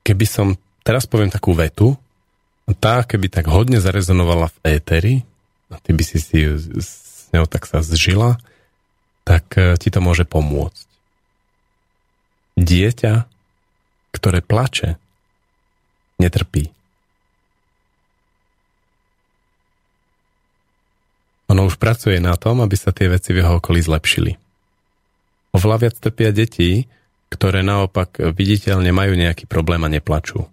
Keby som... Teraz poviem takú vetu, tá, keby tak hodne zarezonovala v éteri, a ty by si si s ňou tak sa zžila, tak e, ti to môže pomôcť. Dieťa, ktoré plače, netrpí. Ono už pracuje na tom, aby sa tie veci v jeho okolí zlepšili. Oveľa viac trpia deti, ktoré naopak viditeľne majú nejaký problém a neplačú.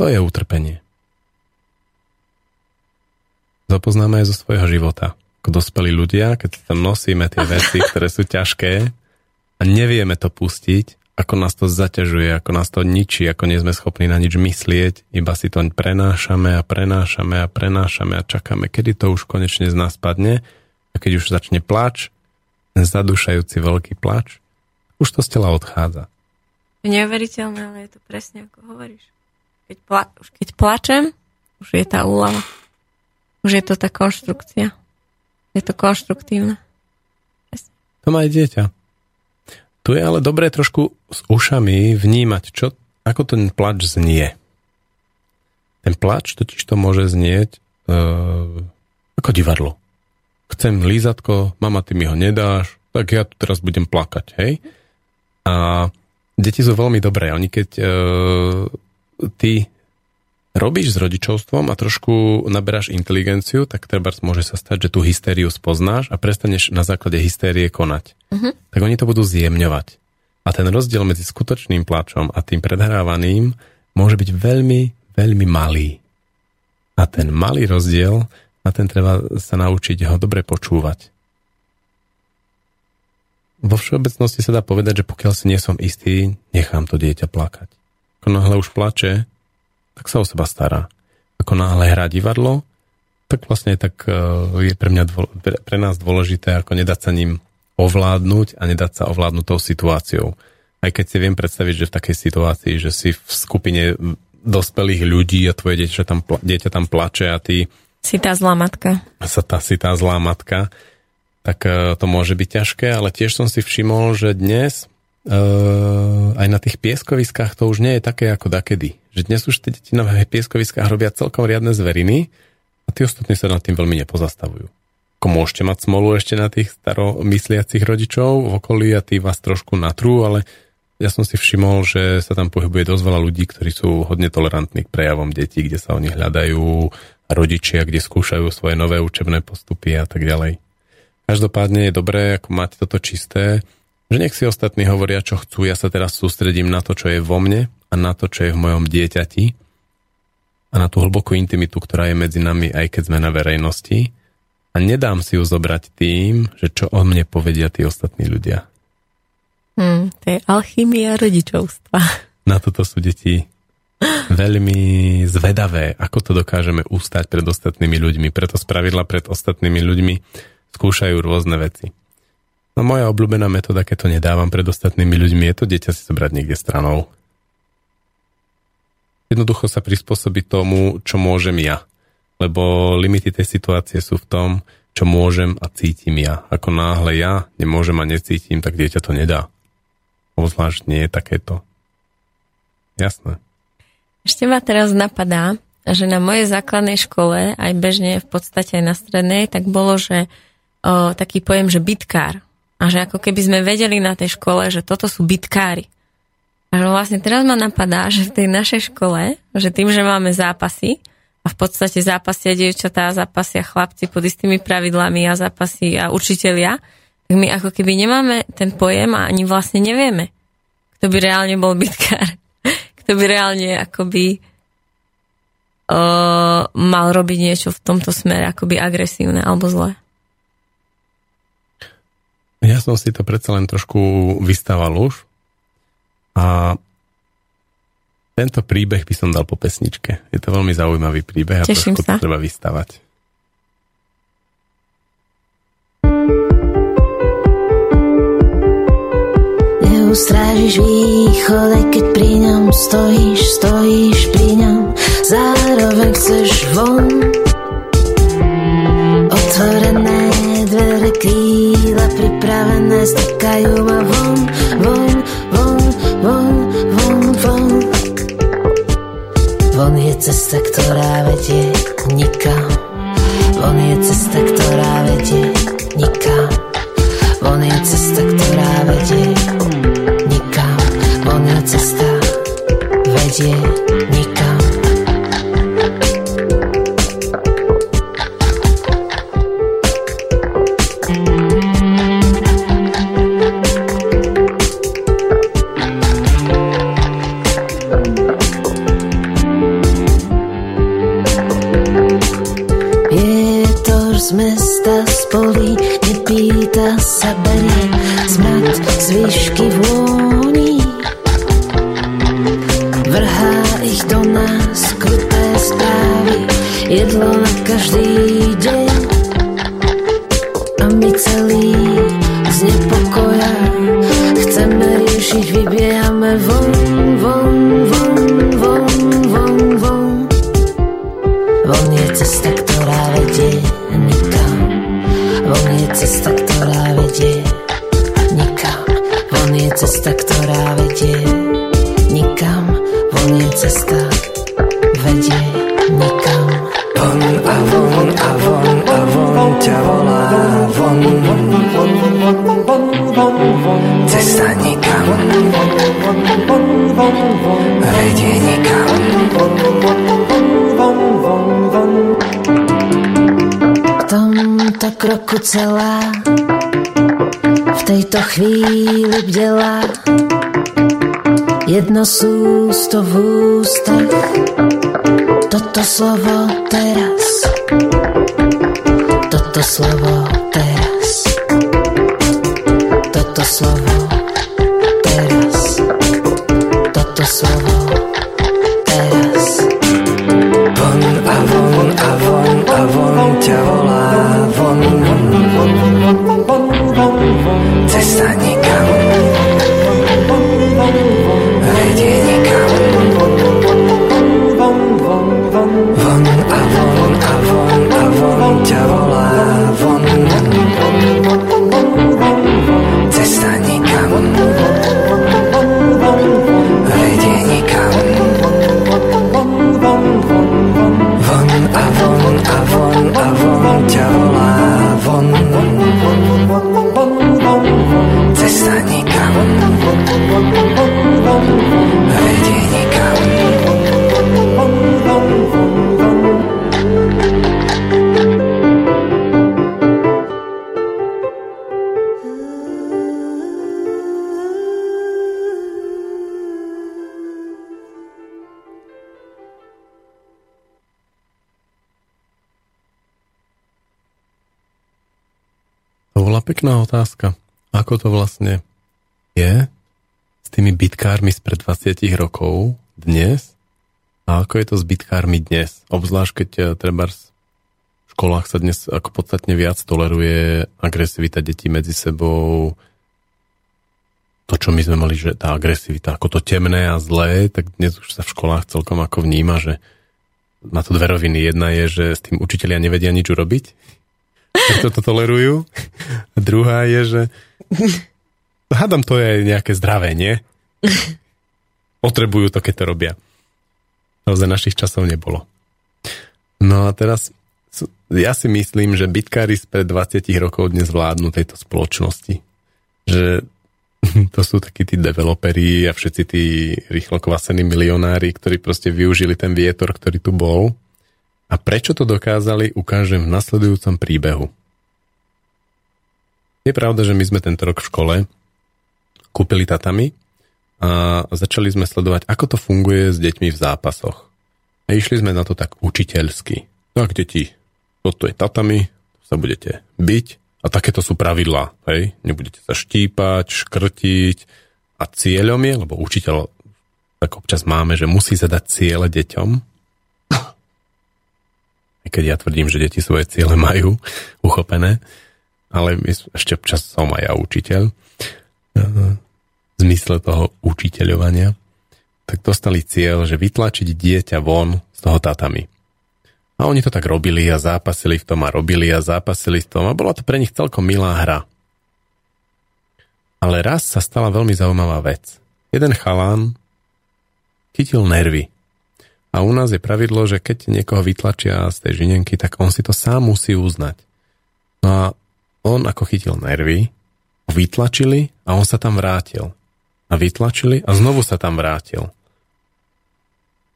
To je utrpenie. Zapoznáme aj zo svojho života. Ako dospelí ľudia, keď tam nosíme tie veci, ktoré sú ťažké a nevieme to pustiť, ako nás to zaťažuje, ako nás to ničí, ako nie sme schopní na nič myslieť, iba si to prenášame a prenášame a prenášame a čakáme, kedy to už konečne z nás padne a keď už začne plač, ten zadúšajúci veľký plač, už to z tela odchádza. Je neuveriteľné, ale je to presne ako hovoríš. Keď, pla- už keď plačem, už je tá úlava. Už je to tá konštrukcia. Je to konštruktívne. To má aj dieťa. Tu je ale dobré trošku s ušami vnímať, čo, ako ten plač znie. Ten plač totiž to môže znieť uh, ako divadlo. Chcem lízatko, mama, ty mi ho nedáš, tak ja tu teraz budem plakať, hej? A deti sú veľmi dobré. Oni keď uh, ty robíš s rodičovstvom a trošku naberáš inteligenciu, tak treba môže sa stať, že tú hystériu spoznáš a prestaneš na základe hystérie konať. Uh-huh. Tak oni to budú zjemňovať. A ten rozdiel medzi skutočným plačom a tým predhrávaným môže byť veľmi, veľmi malý. A ten malý rozdiel, a ten treba sa naučiť ho dobre počúvať. Vo všeobecnosti sa dá povedať, že pokiaľ si nie som istý, nechám to dieťa plakať. Ako náhle už plače, tak sa o seba stará. Ako náhle hrá divadlo, tak vlastne tak e, je pre, mňa dvo, pre, nás dôležité, ako nedať sa ním ovládnuť a nedať sa ovládnuť tou situáciou. Aj keď si viem predstaviť, že v takej situácii, že si v skupine dospelých ľudí a tvoje dieťa tam, dieťa tam plače a ty... Si tá zlá matka. Sa tá, si tá zlá matka, tak e, to môže byť ťažké, ale tiež som si všimol, že dnes uh, aj na tých pieskoviskách to už nie je také ako dakedy. Že dnes už tie deti na pieskoviskách robia celkom riadne zveriny a tí ostatní sa nad tým veľmi nepozastavujú. Ako môžete mať smolu ešte na tých staromysliacich rodičov v okolí a tí vás trošku natrú, ale ja som si všimol, že sa tam pohybuje dosť veľa ľudí, ktorí sú hodne tolerantní k prejavom detí, kde sa oni hľadajú, rodičia, kde skúšajú svoje nové učebné postupy a tak ďalej. Každopádne je dobré, ako mať toto čisté, že nech si ostatní hovoria, čo chcú, ja sa teraz sústredím na to, čo je vo mne a na to, čo je v mojom dieťati a na tú hlbokú intimitu, ktorá je medzi nami, aj keď sme na verejnosti a nedám si ju zobrať tým, že čo o mne povedia tí ostatní ľudia. Hmm, to je alchymia rodičovstva. Na toto sú deti veľmi zvedavé, ako to dokážeme ustať pred ostatnými ľuďmi. Preto spravidla pred ostatnými ľuďmi skúšajú rôzne veci. No moja obľúbená metóda, keď to nedávam pred ostatnými ľuďmi, je to dieťa si zobrať niekde stranou. Jednoducho sa prispôsobiť tomu, čo môžem ja. Lebo limity tej situácie sú v tom, čo môžem a cítim ja. Ako náhle ja nemôžem a necítim, tak dieťa to nedá. Obzvlášť nie je takéto. Jasné. Ešte ma teraz napadá, že na mojej základnej škole, aj bežne v podstate aj na strednej, tak bolo, že o, taký pojem, že bitkár. A že ako keby sme vedeli na tej škole, že toto sú bitkári. A že vlastne teraz ma napadá, že v tej našej škole, že tým, že máme zápasy, a v podstate zápasia dievčatá, zápasia chlapci pod istými pravidlami a zápasy a učitelia, tak my ako keby nemáme ten pojem a ani vlastne nevieme, kto by reálne bol bitkár. Kto by reálne akoby uh, mal robiť niečo v tomto smere akoby agresívne alebo zlé. Ja som si to predsa len trošku vystával už a tento príbeh by som dal po pesničke. Je to veľmi zaujímavý príbeh a Teším trošku sa. to treba vystavať. Neustrážiš východ, aj keď pri ňom stojíš, stojíš pri ňom, zároveň chceš von. Otvorené dvere kríla pripravené stakajú ma von, von, von, von, von, von. Von je cesta, ktorá vedie nikam. Von je cesta, ktorá vedie nikam. Von je cesta, ktorá vedie sústo v pekná otázka. Ako to vlastne je s tými bitkármi spred 20 rokov dnes a ako je to s bitkármi dnes? Obzvlášť, keď eh, treba v školách sa dnes ako podstatne viac toleruje agresivita detí medzi sebou, to, čo my sme mali, že tá agresivita, ako to temné a zlé, tak dnes už sa v školách celkom ako vníma, že má to dve roviny. Jedna je, že s tým učitelia nevedia nič urobiť, preto to tolerujú. A druhá je, že hádam to je nejaké zdravé, nie? Potrebujú to, keď to robia. To za našich časov nebolo. No a teraz ja si myslím, že bitkári spred 20 rokov dnes vládnu tejto spoločnosti. Že to sú takí tí developeri a všetci tí rýchlo kvasení milionári, ktorí proste využili ten vietor, ktorý tu bol. A prečo to dokázali, ukážem v nasledujúcom príbehu. Je pravda, že my sme tento rok v škole kúpili tatami a začali sme sledovať, ako to funguje s deťmi v zápasoch. A išli sme na to tak učiteľsky. Tak, deti, toto je tatami, sa budete byť a takéto sú pravidlá. Hej? Nebudete sa štípať, škrtiť a cieľom je, lebo učiteľ tak občas máme, že musí sa dať ciele deťom, aj keď ja tvrdím, že deti svoje ciele majú uchopené, ale ešte občas som aj ja učiteľ, eh, v zmysle toho učiteľovania, tak dostali cieľ, že vytlačiť dieťa von z toho tatami. A oni to tak robili a zápasili v tom a robili a zápasili v tom a bola to pre nich celkom milá hra. Ale raz sa stala veľmi zaujímavá vec. Jeden chalán chytil nervy. A u nás je pravidlo, že keď niekoho vytlačia z tej žinenky, tak on si to sám musí uznať. No a on ako chytil nervy, vytlačili a on sa tam vrátil. A vytlačili a znovu sa tam vrátil.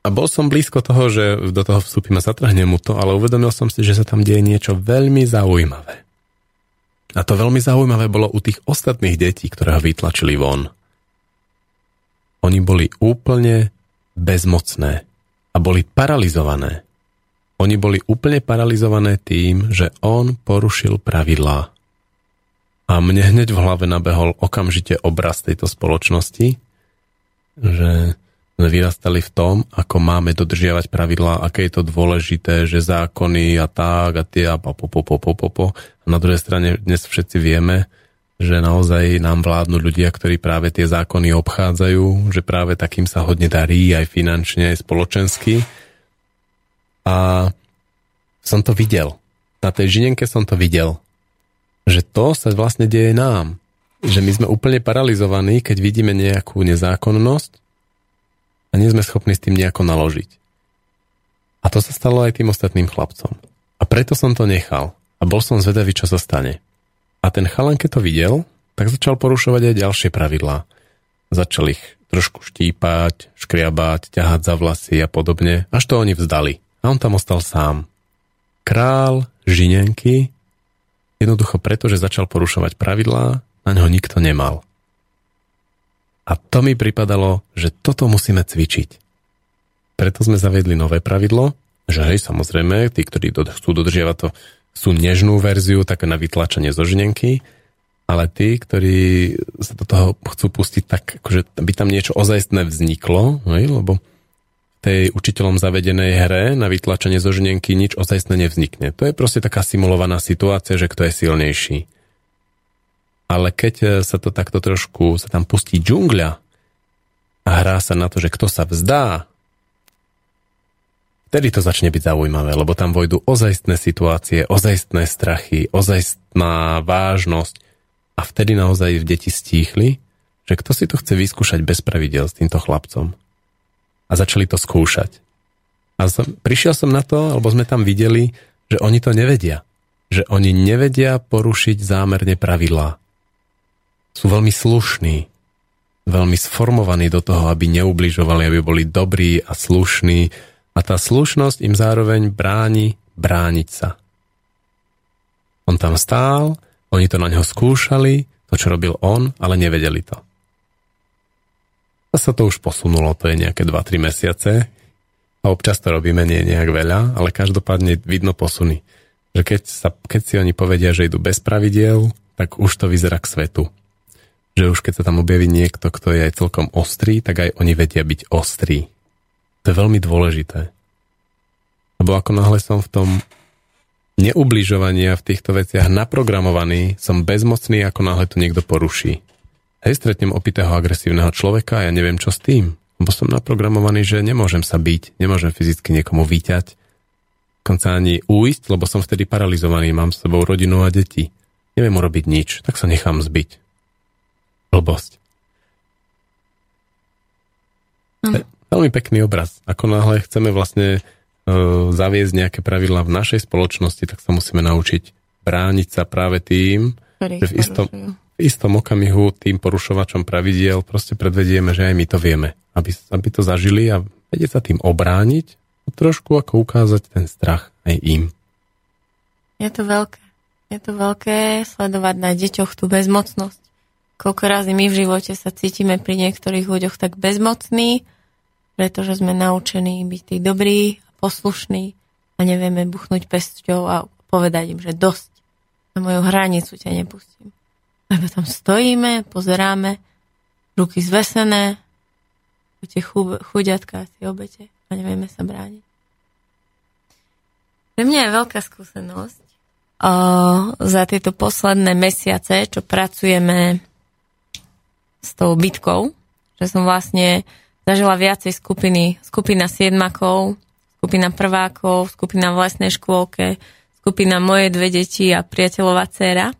A bol som blízko toho, že do toho vstúpim a zatrhnem mu to, ale uvedomil som si, že sa tam deje niečo veľmi zaujímavé. A to veľmi zaujímavé bolo u tých ostatných detí, ktoré ho vytlačili von. Oni boli úplne bezmocné a boli paralizované. Oni boli úplne paralizované tým, že on porušil pravidlá. A mne hneď v hlave nabehol okamžite obraz tejto spoločnosti, že sme vyrastali v tom, ako máme dodržiavať pravidlá, aké je to dôležité, že zákony a tak a tie a po, po, po, po, po, po. A na druhej strane dnes všetci vieme, že naozaj nám vládnu ľudia, ktorí práve tie zákony obchádzajú, že práve takým sa hodne darí aj finančne, aj spoločensky. A som to videl. Na tej žinenke som to videl. Že to sa vlastne deje nám. Že my sme úplne paralizovaní, keď vidíme nejakú nezákonnosť a nie sme schopní s tým nejako naložiť. A to sa stalo aj tým ostatným chlapcom. A preto som to nechal. A bol som zvedavý, čo sa stane. A ten chalan, keď to videl, tak začal porušovať aj ďalšie pravidlá. Začal ich trošku štípať, škriabať, ťahať za vlasy a podobne, až to oni vzdali. A on tam ostal sám. Král žinenky, jednoducho preto, že začal porušovať pravidlá, na ňo nikto nemal. A to mi pripadalo, že toto musíme cvičiť. Preto sme zaviedli nové pravidlo, že hej, samozrejme, tí, ktorí chcú dodržiavať to sú nežnú verziu, také na vytlačenie zo žnenky, ale tí, ktorí sa do toho chcú pustiť tak, akože by tam niečo ozajstné vzniklo, hej, lebo tej učiteľom zavedenej hre na vytlačenie zo žnenky nič ozajstné nevznikne. To je proste taká simulovaná situácia, že kto je silnejší. Ale keď sa to takto trošku, sa tam pustí džungľa a hrá sa na to, že kto sa vzdá, vtedy to začne byť zaujímavé, lebo tam vojdu ozajstné situácie, ozajstné strachy, ozajstná vážnosť a vtedy naozaj v deti stíchli, že kto si to chce vyskúšať bez pravidel s týmto chlapcom. A začali to skúšať. A som, prišiel som na to, alebo sme tam videli, že oni to nevedia. Že oni nevedia porušiť zámerne pravidlá. Sú veľmi slušní, veľmi sformovaní do toho, aby neubližovali, aby boli dobrí a slušní, a tá slušnosť im zároveň bráni brániť sa. On tam stál, oni to na neho skúšali, to, čo robil on, ale nevedeli to. A sa to už posunulo, to je nejaké 2-3 mesiace a občas to robíme nie nejak veľa, ale každopádne vidno posuny. Že keď, sa, keď si oni povedia, že idú bez pravidiel, tak už to vyzerá k svetu. Že už keď sa tam objaví niekto, kto je aj celkom ostrý, tak aj oni vedia byť ostrí. To je veľmi dôležité. Lebo ako náhle som v tom neubližovania v týchto veciach naprogramovaný, som bezmocný, ako náhle to niekto poruší. Hej, stretnem opitého agresívneho človeka a ja neviem, čo s tým. Lebo som naprogramovaný, že nemôžem sa byť, nemôžem fyzicky niekomu vyťať, konca ani újsť, lebo som vtedy paralizovaný, mám s sebou rodinu a deti. Neviem urobiť nič, tak sa nechám zbyť. Blbosť. Veľmi pekný obraz. Ako náhle chceme vlastne uh, zaviesť nejaké pravidlá v našej spoločnosti, tak sa musíme naučiť brániť sa práve tým, že v istom, v istom okamihu tým porušovačom pravidiel proste predvedieme, že aj my to vieme. Aby, aby to zažili a vedieť sa tým obrániť trošku ako ukázať ten strach aj im. Je to veľké. Je to veľké sledovať na deťoch tú bezmocnosť. Koľko razy my v živote sa cítime pri niektorých ľuďoch tak bezmocní, pretože sme naučení byť tí dobrí poslušní a nevieme buchnúť pesťou a povedať im, že dosť. Na moju hranicu ťa nepustím. Lebo tam stojíme, pozeráme, ruky zvesené, tie chudiatka tie obete a nevieme sa brániť. Pre mňa je veľká skúsenosť o, za tieto posledné mesiace, čo pracujeme s tou bitkou, že som vlastne zažila viacej skupiny. Skupina siedmakov, skupina prvákov, skupina v lesnej škôlke, skupina moje dve deti a priateľová dcéra.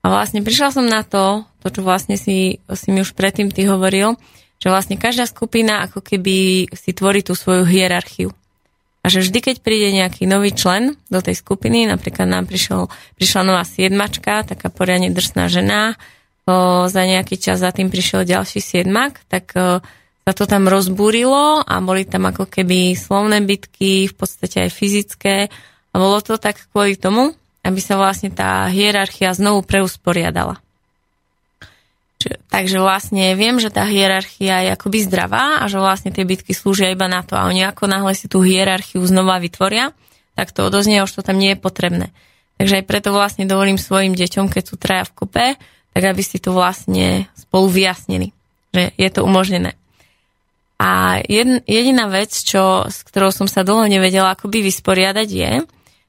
A vlastne prišla som na to, to čo vlastne si, si mi už predtým ty hovoril, že vlastne každá skupina ako keby si tvorí tú svoju hierarchiu. A že vždy, keď príde nejaký nový člen do tej skupiny, napríklad nám prišiel, prišla nová siedmačka, taká poriadne drsná žena, o, za nejaký čas za tým prišiel ďalší siedmak, tak o, sa to tam rozbúrilo a boli tam ako keby slovné bitky, v podstate aj fyzické. A bolo to tak kvôli tomu, aby sa vlastne tá hierarchia znovu preusporiadala. Takže vlastne viem, že tá hierarchia je akoby zdravá a že vlastne tie bitky slúžia iba na to. A oni ako náhle si tú hierarchiu znova vytvoria, tak to odoznie, už to tam nie je potrebné. Takže aj preto vlastne dovolím svojim deťom, keď sú traja v kope, tak aby si to vlastne spolu vyjasnili, že je to umožnené. A jedn, jediná vec, čo, s ktorou som sa dlho nevedela akoby vysporiadať je,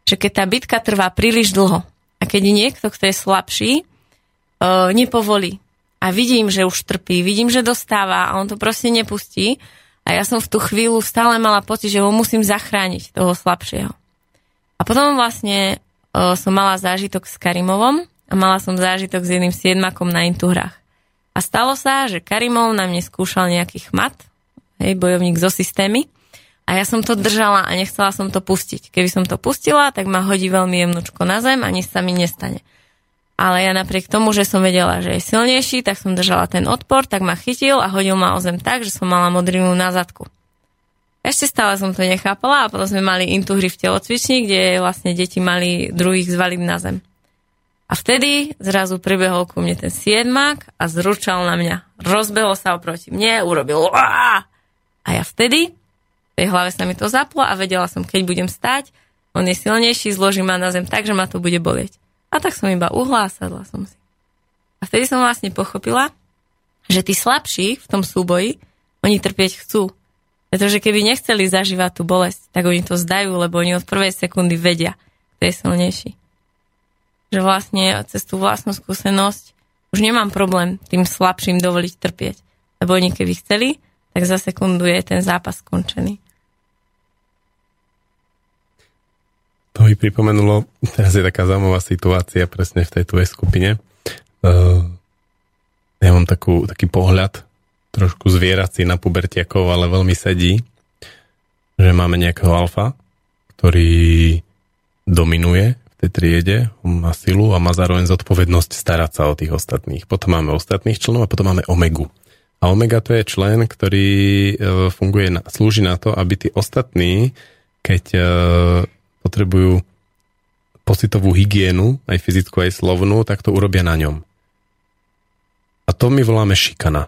že keď tá bitka trvá príliš dlho a keď niekto, kto je slabší, uh, nepovolí. A vidím, že už trpí, vidím, že dostáva a on to proste nepustí. A ja som v tú chvíľu stále mala pocit, že ho musím zachrániť, toho slabšieho. A potom vlastne uh, som mala zážitok s Karimovom a mala som zážitok s jedným siedmakom na Intuhrách. A stalo sa, že Karimov na mne skúšal nejaký chmat, hej, bojovník zo systémy a ja som to držala a nechcela som to pustiť. Keby som to pustila, tak ma hodí veľmi jemnučko na zem a nič sa mi nestane. Ale ja napriek tomu, že som vedela, že je silnejší, tak som držala ten odpor, tak ma chytil a hodil ma o zem tak, že som mala modrinu na zadku. Ešte stále som to nechápala a potom sme mali intuhry v telocvični, kde vlastne deti mali druhých zvaliť na zem. A vtedy zrazu pribehol ku mne ten siedmak a zručal na mňa. Rozbehol sa oproti mne, urobil a ja vtedy tej hlave sa mi to zaplo a vedela som, keď budem stať, on je silnejší, zloží ma na zem tak, že ma to bude bolieť. A tak som iba uhla a sadla som si. A vtedy som vlastne pochopila, že tí slabší v tom súboji, oni trpieť chcú. Pretože keby nechceli zažívať tú bolesť, tak oni to zdajú, lebo oni od prvej sekundy vedia, kto je silnejší. Že vlastne cez tú vlastnú skúsenosť už nemám problém tým slabším dovoliť trpieť. Lebo oni keby chceli, tak za sekundu je ten zápas skončený. To mi pripomenulo, teraz je taká zaujímavá situácia presne v tej tvojej skupine. Uh, ja mám takú, taký pohľad, trošku zvierací na pubertiakov, ale veľmi sedí, že máme nejakého alfa, ktorý dominuje v tej triede, má silu a má zároveň zodpovednosť starať sa o tých ostatných. Potom máme ostatných členov a potom máme omegu. A omega to je člen, ktorý uh, funguje, slúži na to, aby tí ostatní, keď uh, potrebujú pocitovú hygienu, aj fyzickú, aj slovnú, tak to urobia na ňom. A to my voláme šikana.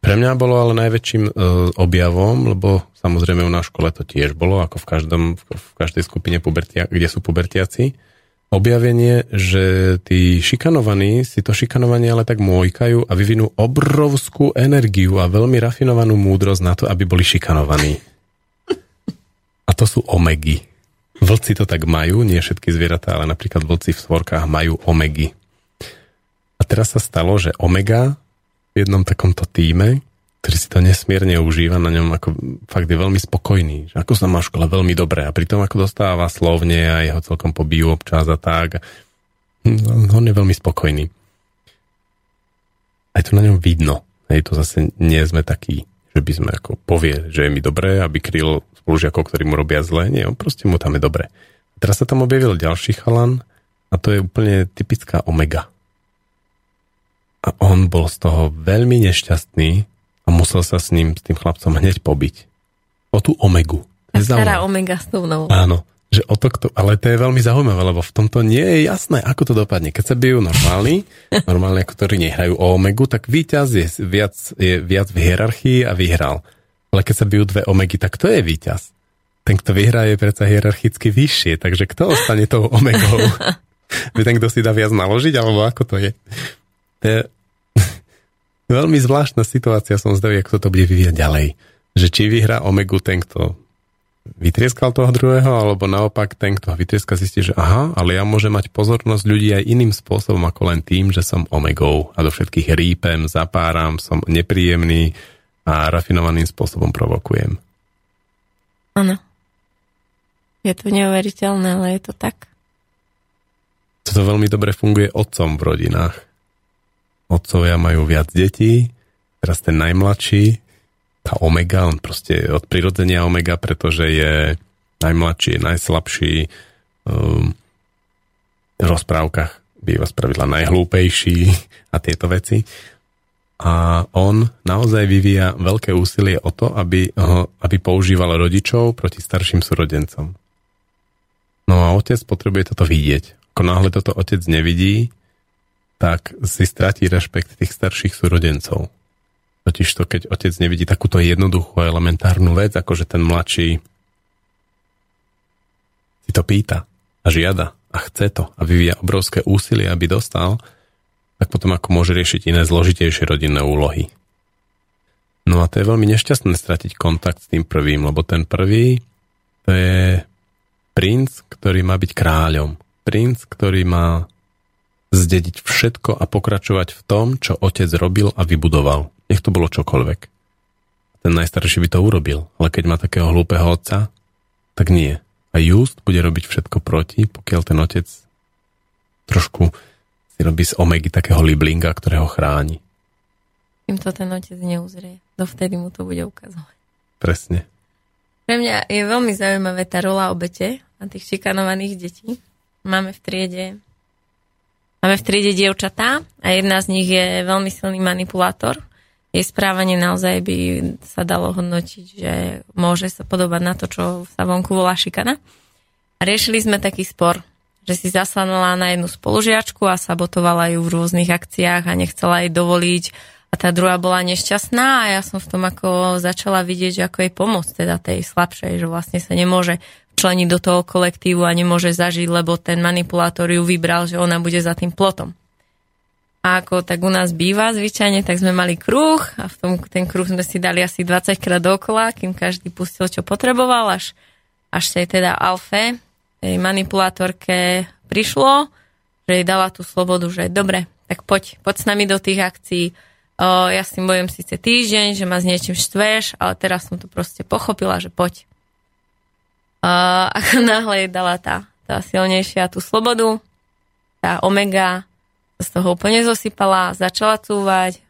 Pre mňa bolo ale najväčším e, objavom, lebo samozrejme u nás škole to tiež bolo, ako v, každom, v každej skupine, pubertia, kde sú pubertiaci, objavenie, že tí šikanovaní si to šikanovanie ale tak môjkajú a vyvinú obrovskú energiu a veľmi rafinovanú múdrosť na to, aby boli šikanovaní. A to sú omegy. Vlci to tak majú, nie všetky zvieratá, ale napríklad vlci v svorkách majú omegy. A teraz sa stalo, že omega v jednom takomto týme, ktorý si to nesmierne užíva, na ňom ako fakt je veľmi spokojný, že ako sa má v škole veľmi dobre a pritom ako dostáva slovne a jeho celkom pobijú občas a tak, no, on je veľmi spokojný. Aj to na ňom vidno. Hej, to zase nie sme takí, že by sme ako povie, že je mi dobré, aby kryl spolužiakov, ktorí mu robia zle. Nie, on proste mu tam je dobre. Teraz sa tam objavil ďalší chalan a to je úplne typická omega. A on bol z toho veľmi nešťastný a musel sa s ním, s tým chlapcom hneď pobiť. O tú omegu. Stará omega s tou novou. Áno, že o to, kto, ale to je veľmi zaujímavé, lebo v tomto nie je jasné, ako to dopadne. Keď sa bijú normálni, normálne, ktorí nehrajú o omegu, tak víťaz je viac, je viac v hierarchii a vyhral. Ale keď sa bijú dve omegy, tak kto je víťaz? Ten, kto vyhrá, je predsa hierarchicky vyššie, takže kto ostane tou omegou? Vy ten, kto si dá viac naložiť, alebo ako to je? To je veľmi zvláštna situácia, som zdavý, ako to bude vyvíjať ďalej. Že či vyhrá omegu ten, kto vytrieskal toho druhého, alebo naopak ten, kto ho vytrieska, zistí, že aha, ale ja môžem mať pozornosť ľudí aj iným spôsobom ako len tým, že som omegou a do všetkých rípem, zapáram, som nepríjemný, a rafinovaným spôsobom provokujem. Áno. Je to neuveriteľné, ale je to tak. To veľmi dobre funguje otcom v rodinách. Otcovia majú viac detí, teraz ten najmladší, tá omega, on proste od prirodzenia omega, pretože je najmladší, je najslabší, um, v rozprávkach býva spravidla najhlúpejší a tieto veci a on naozaj vyvíja veľké úsilie o to, aby, aby používal rodičov proti starším súrodencom. No a otec potrebuje toto vidieť. Ako náhle toto otec nevidí, tak si stratí rešpekt tých starších súrodencov. Totiž to, keď otec nevidí takúto jednoduchú a elementárnu vec, ako že ten mladší si to pýta a žiada a chce to a vyvíja obrovské úsilie, aby dostal, tak potom ako môže riešiť iné zložitejšie rodinné úlohy. No a to je veľmi nešťastné stratiť kontakt s tým prvým, lebo ten prvý to je princ, ktorý má byť kráľom. Princ, ktorý má zdediť všetko a pokračovať v tom, čo otec robil a vybudoval. Nech to bolo čokoľvek. Ten najstarší by to urobil, ale keď má takého hlúpeho otca, tak nie. A Just bude robiť všetko proti, pokiaľ ten otec trošku si robí z Omegy takého liblinga, ktorého chráni. Kým to ten otec neuzrie. Dovtedy mu to bude ukazovať. Presne. Pre mňa je veľmi zaujímavé tá rola obete a tých šikanovaných detí. Máme v triede Máme v triede dievčatá a jedna z nich je veľmi silný manipulátor. Jej správanie naozaj by sa dalo hodnotiť, že môže sa podobať na to, čo sa vonku volá šikana. Riešili sme taký spor, že si zaslanala na jednu spolužiačku a sabotovala ju v rôznych akciách a nechcela jej dovoliť a tá druhá bola nešťastná a ja som v tom ako začala vidieť, že ako jej pomôcť teda tej slabšej, že vlastne sa nemôže včleniť do toho kolektívu a nemôže zažiť, lebo ten manipulátor ju vybral, že ona bude za tým plotom. A ako tak u nás býva zvyčajne, tak sme mali kruh a v tom, ten kruh sme si dali asi 20 krát dokola, kým každý pustil, čo potreboval, až, až tej teda alfe, tej manipulátorke prišlo, že jej dala tú slobodu, že dobre, tak poď, poď s nami do tých akcií, Ja s tým bojujem síce týždeň, že ma s niečím štveš, ale teraz som to proste pochopila, že poď. O, ako náhle jej dala tá, tá silnejšia tú slobodu, tá omega z toho úplne zosypala, začala cúvať,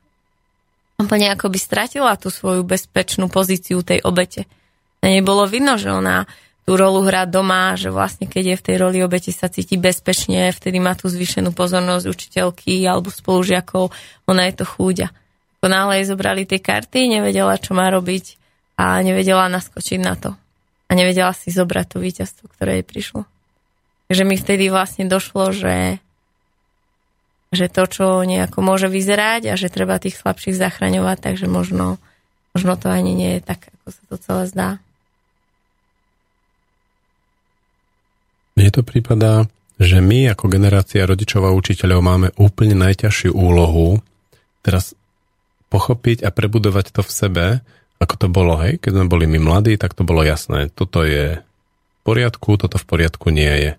úplne ako by stratila tú svoju bezpečnú pozíciu tej obete. Na nej bolo vidno, že ona tú rolu hrá doma, že vlastne keď je v tej roli obete sa cíti bezpečne, vtedy má tú zvýšenú pozornosť učiteľky alebo spolužiakov, ona je to chúďa. Ako náhle jej zobrali tie karty, nevedela, čo má robiť a nevedela naskočiť na to. A nevedela si zobrať to víťazstvo, ktoré jej prišlo. Takže mi vtedy vlastne došlo, že, že to, čo nejako môže vyzerať a že treba tých slabších zachraňovať, takže možno, možno to ani nie je tak, ako sa to celé zdá. Mne to prípada, že my ako generácia rodičov a učiteľov máme úplne najťažšiu úlohu teraz pochopiť a prebudovať to v sebe, ako to bolo, hej, keď sme boli my mladí, tak to bolo jasné. Toto je v poriadku, toto v poriadku nie je.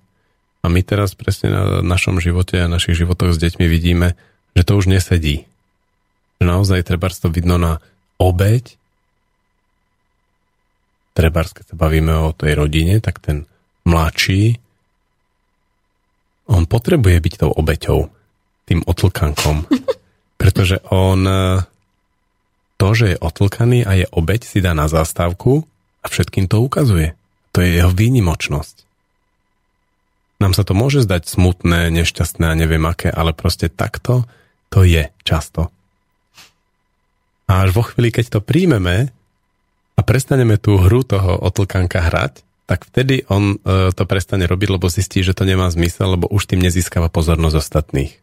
A my teraz presne na našom živote a našich životoch s deťmi vidíme, že to už nesedí. Že naozaj treba to vidno na obeď. Treba, keď sa bavíme o tej rodine, tak ten mladší, on potrebuje byť tou obeťou, tým otlkankom. Pretože on to, že je otlkaný a je obeď, si dá na zástavku a všetkým to ukazuje. To je jeho výnimočnosť. Nám sa to môže zdať smutné, nešťastné a neviem aké, ale proste takto to je často. A až vo chvíli, keď to príjmeme a prestaneme tú hru toho otlkanka hrať, tak vtedy on e, to prestane robiť, lebo zistí, že to nemá zmysel, lebo už tým nezískava pozornosť ostatných.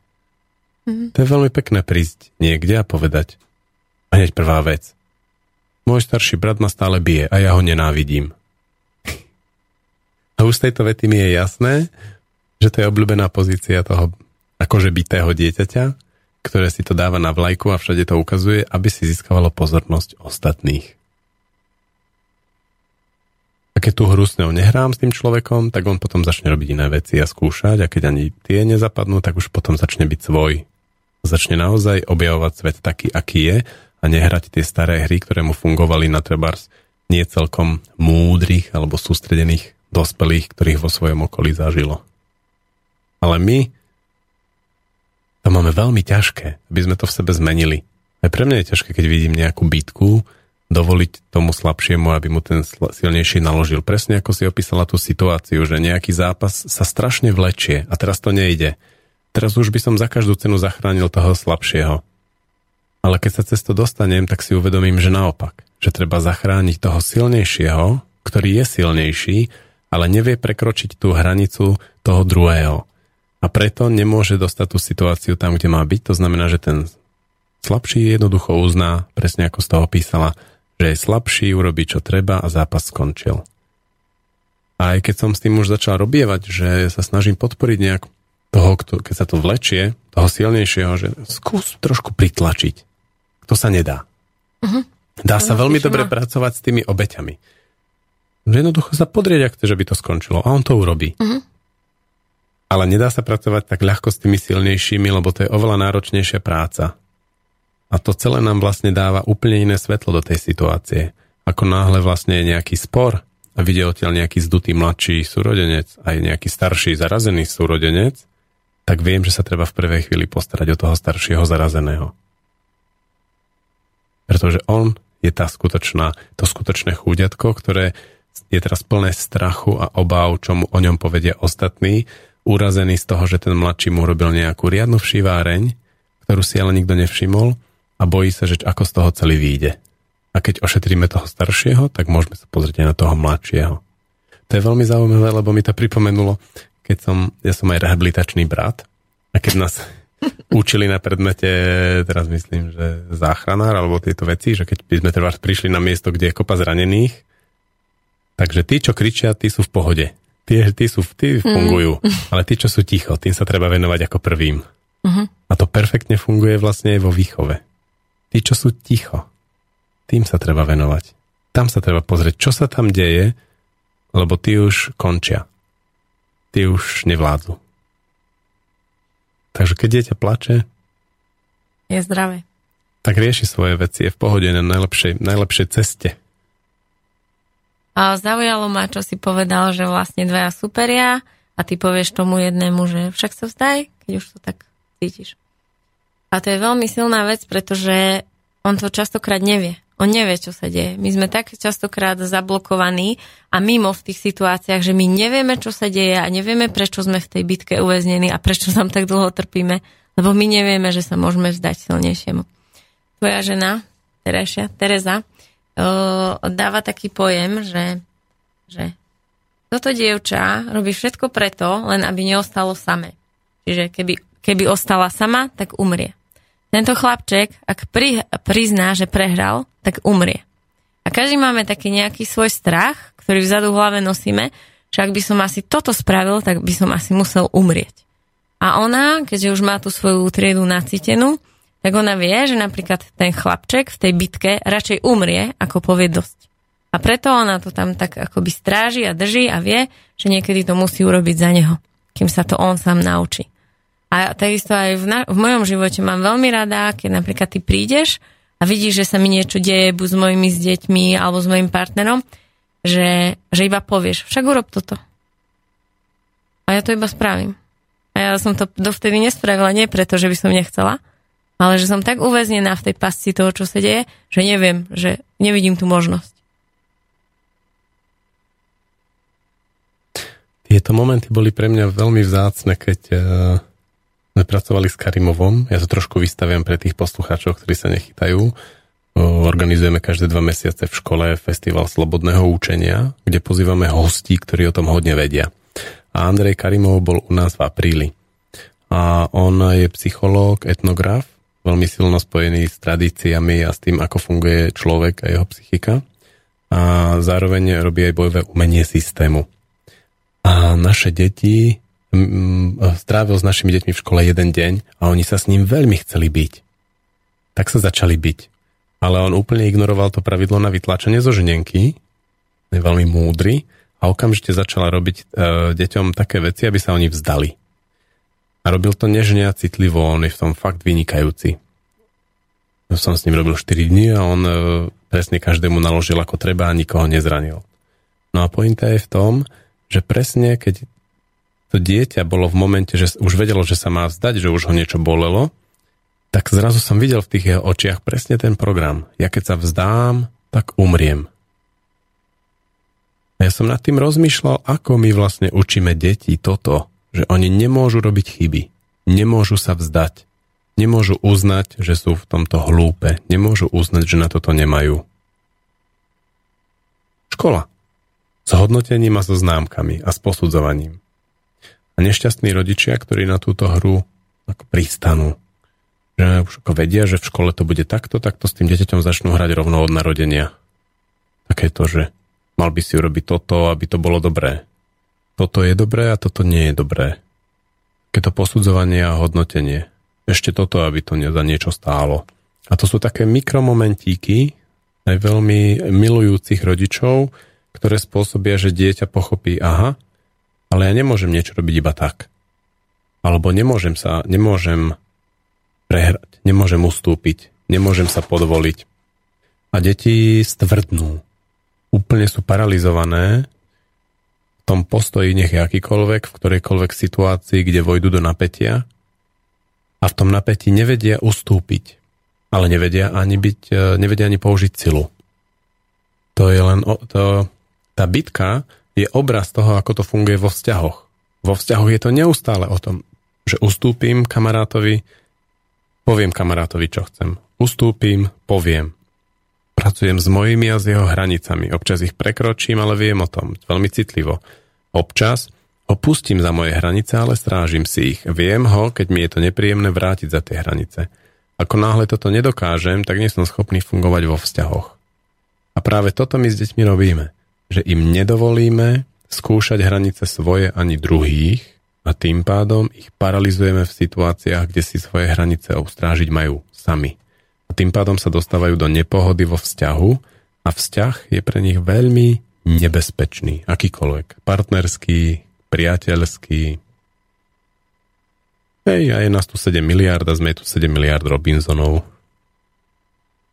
Mm-hmm. To je veľmi pekné prísť niekde a povedať, Hneď prvá vec. Môj starší brat ma stále bije a ja ho nenávidím. A už z tejto vety mi je jasné, že to je obľúbená pozícia toho akože bitého dieťaťa, ktoré si to dáva na vlajku a všade to ukazuje, aby si získavalo pozornosť ostatných. A keď tú hru s ňou nehrám s tým človekom, tak on potom začne robiť iné veci a skúšať a keď ani tie nezapadnú, tak už potom začne byť svoj. Začne naozaj objavovať svet taký, aký je a nehrať tie staré hry, ktoré mu fungovali na trebárs nie celkom múdrych alebo sústredených dospelých, ktorých vo svojom okolí zažilo. Ale my to máme veľmi ťažké, aby sme to v sebe zmenili. Aj pre mňa je ťažké, keď vidím nejakú bitku, dovoliť tomu slabšiemu, aby mu ten silnejší naložil. Presne ako si opísala tú situáciu, že nejaký zápas sa strašne vlečie a teraz to nejde. Teraz už by som za každú cenu zachránil toho slabšieho. Ale keď sa cez to dostanem, tak si uvedomím, že naopak, že treba zachrániť toho silnejšieho, ktorý je silnejší, ale nevie prekročiť tú hranicu toho druhého. A preto nemôže dostať tú situáciu tam, kde má byť. To znamená, že ten slabší jednoducho uzná, presne ako z toho písala, že je slabší, urobí čo treba a zápas skončil. A aj keď som s tým už začal robievať, že sa snažím podporiť nejak toho, kto, keď sa to vlečie, toho silnejšieho, že skús trošku pritlačiť. To sa nedá. Uh-huh. Dá sa veľmi dobre ma. pracovať s tými obeťami. Že jednoducho sa podrieť, ak chce, že by to skončilo. A on to urobí. Uh-huh. Ale nedá sa pracovať tak ľahko s tými silnejšími, lebo to je oveľa náročnejšia práca. A to celé nám vlastne dáva úplne iné svetlo do tej situácie. Ako náhle vlastne je nejaký spor a vidie odtiaľ nejaký zdutý mladší súrodenec, aj nejaký starší zarazený súrodenec, tak viem, že sa treba v prvej chvíli postarať o toho staršieho zarazeného. Pretože on je tá skutočná, to skutočné chúďatko, ktoré je teraz plné strachu a obáv, čo mu o ňom povedia ostatní, urazený z toho, že ten mladší mu robil nejakú riadnu všiváreň, ktorú si ale nikto nevšimol a bojí sa, že ako z toho celý vyjde. A keď ošetríme toho staršieho, tak môžeme sa pozrieť aj na toho mladšieho. To je veľmi zaujímavé, lebo mi to pripomenulo, keď som, ja som aj rehabilitačný brat a keď nás učili na predmete, teraz myslím, že záchranár alebo tieto veci, že keď by sme teda prišli na miesto, kde je kopa zranených, takže tí, čo kričia, tí sú v pohode. Tí, tí, sú, tí fungujú, mm. ale tí, čo sú ticho, tým sa treba venovať ako prvým. Mm-hmm. A to perfektne funguje vlastne aj vo výchove. Tí, čo sú ticho, tým sa treba venovať. Tam sa treba pozrieť, čo sa tam deje, lebo tí už končia. Tí už nevládzu. Takže keď dieťa plače, je zdravé. Tak rieši svoje veci, je v pohode na najlepšej, najlepšej ceste. A zaujalo ma, čo si povedal, že vlastne dvaja superia a ty povieš tomu jednému, že však sa vzdaj, keď už to tak cítiš. A to je veľmi silná vec, pretože on to častokrát nevie. On nevie, čo sa deje. My sme tak častokrát zablokovaní a mimo v tých situáciách, že my nevieme, čo sa deje a nevieme, prečo sme v tej bitke uväznení a prečo tam tak dlho trpíme, lebo my nevieme, že sa môžeme vzdať silnejšiemu. Tvoja žena, Terešia, Tereza, dáva taký pojem, že, že toto dievča robí všetko preto, len aby neostalo samé. Čiže keby, keby ostala sama, tak umrie. Tento chlapček, ak pri, prizná, že prehral, tak umrie. A každý máme taký nejaký svoj strach, ktorý vzadu v hlave nosíme, že ak by som asi toto spravil, tak by som asi musel umrieť. A ona, keďže už má tú svoju triedu nacítenú, tak ona vie, že napríklad ten chlapček v tej bitke radšej umrie, ako povie dosť. A preto ona to tam tak akoby stráži a drží a vie, že niekedy to musí urobiť za neho, kým sa to on sám naučí. A takisto aj v, na, v mojom živote mám veľmi rada, keď napríklad ty prídeš a vidíš, že sa mi niečo deje buď s mojimi s deťmi alebo s mojim partnerom, že, že iba povieš, však urob toto. A ja to iba spravím. A ja som to dovtedy nespravila nie preto, že by som nechcela, ale že som tak uväznená v tej pasci toho, čo sa deje, že neviem, že nevidím tú možnosť. Tieto momenty boli pre mňa veľmi vzácne, keď uh sme pracovali s Karimovom. Ja to trošku vystaviam pre tých poslucháčov, ktorí sa nechytajú. Organizujeme každé dva mesiace v škole festival slobodného učenia, kde pozývame hostí, ktorí o tom hodne vedia. A Andrej Karimov bol u nás v apríli. A on je psychológ, etnograf, veľmi silno spojený s tradíciami a s tým, ako funguje človek a jeho psychika. A zároveň robí aj bojové umenie systému. A naše deti strávil s našimi deťmi v škole jeden deň a oni sa s ním veľmi chceli byť. Tak sa začali byť. Ale on úplne ignoroval to pravidlo na vytlačenie zo ženenky, je veľmi múdry a okamžite začala robiť e, deťom také veci, aby sa oni vzdali. A robil to nežne a citlivo, on je v tom fakt vynikajúci. Som s ním robil 4 dní a on e, presne každému naložil ako treba a nikoho nezranil. No a pointa je v tom, že presne keď to dieťa bolo v momente, že už vedelo, že sa má vzdať, že už ho niečo bolelo, tak zrazu som videl v tých jeho očiach presne ten program. Ja keď sa vzdám, tak umriem. A ja som nad tým rozmýšľal, ako my vlastne učíme deti toto, že oni nemôžu robiť chyby, nemôžu sa vzdať, nemôžu uznať, že sú v tomto hlúpe, nemôžu uznať, že na toto nemajú. Škola. S hodnotením a so známkami a s posudzovaním a nešťastní rodičia, ktorí na túto hru ako pristanú. Že už ako vedia, že v škole to bude takto, takto s tým dieťaťom začnú hrať rovno od narodenia. Také to, že mal by si urobiť toto, aby to bolo dobré. Toto je dobré a toto nie je dobré. Keď to posudzovanie a hodnotenie. Ešte toto, aby to za niečo stálo. A to sú také mikromomentíky aj veľmi milujúcich rodičov, ktoré spôsobia, že dieťa pochopí, aha, ale ja nemôžem niečo robiť iba tak. alebo nemôžem sa, nemôžem prehrať, nemôžem ustúpiť, nemôžem sa podvoliť. A deti stvrdnú. Úplne sú paralizované v tom postoji nech akýkoľvek, v ktorejkoľvek situácii, kde vojdu do napätia a v tom napätí nevedia ustúpiť, ale nevedia ani, byť, e, nevedia ani použiť silu. To je len, o, to, tá bitka je obraz toho, ako to funguje vo vzťahoch. Vo vzťahoch je to neustále o tom, že ustúpim kamarátovi, poviem kamarátovi, čo chcem. Ustúpim, poviem. Pracujem s mojimi a s jeho hranicami. Občas ich prekročím, ale viem o tom. Veľmi citlivo. Občas ho pustím za moje hranice, ale strážim si ich. Viem ho, keď mi je to nepríjemné vrátiť za tie hranice. Ako náhle toto nedokážem, tak nie som schopný fungovať vo vzťahoch. A práve toto my s deťmi robíme. Že im nedovolíme skúšať hranice svoje ani druhých a tým pádom ich paralizujeme v situáciách, kde si svoje hranice ustrážiť majú sami a tým pádom sa dostávajú do nepohody vo vzťahu a vzťah je pre nich veľmi nebezpečný, akýkoľvek. Partnerský, priateľský. Hej, a je nás tu 7 miliard a sme tu 7 miliard Robinsonov.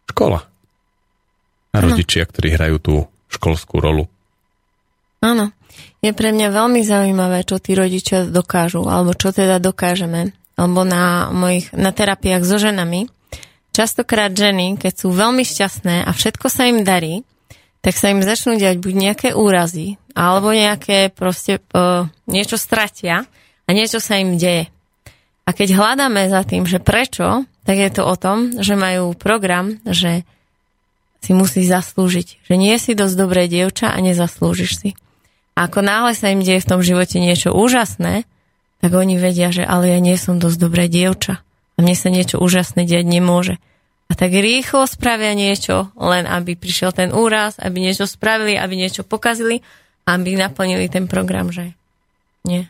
Škola. A rodičia, ktorí hrajú tú školskú rolu. Áno. Je pre mňa veľmi zaujímavé, čo tí rodičia dokážu, alebo čo teda dokážeme. Alebo na mojich, na terapiách so ženami, častokrát ženy, keď sú veľmi šťastné a všetko sa im darí, tak sa im začnú diať buď nejaké úrazy, alebo nejaké proste uh, niečo stratia a niečo sa im deje. A keď hľadáme za tým, že prečo, tak je to o tom, že majú program, že si musí zaslúžiť. Že nie si dosť dobré dievča a nezaslúžiš si. A ako náhle sa im deje v tom živote niečo úžasné, tak oni vedia, že ale ja nie som dosť dobré dievča a mne sa niečo úžasné diať nemôže. A tak rýchlo spravia niečo, len aby prišiel ten úraz, aby niečo spravili, aby niečo pokazili, aby naplnili ten program, že nie,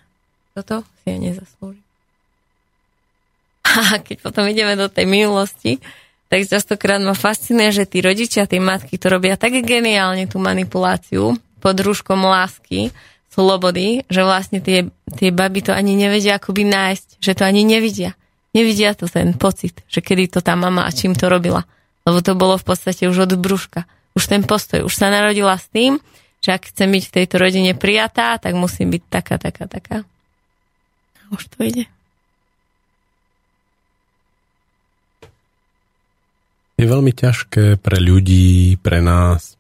toto si ja nezaslúži. A keď potom ideme do tej minulosti, tak častokrát ma fascinuje, že tí rodičia, tí matky to robia tak geniálne tú manipuláciu pod rúškom lásky, slobody, že vlastne tie, tie baby to ani nevedia akoby nájsť, že to ani nevidia nevidia to ten pocit, že kedy to tá mama a čím to robila. Lebo to bolo v podstate už od brúška. Už ten postoj. Už sa narodila s tým, že ak chcem byť v tejto rodine prijatá, tak musím byť taká, taká, taká. Už to ide. Je veľmi ťažké pre ľudí, pre nás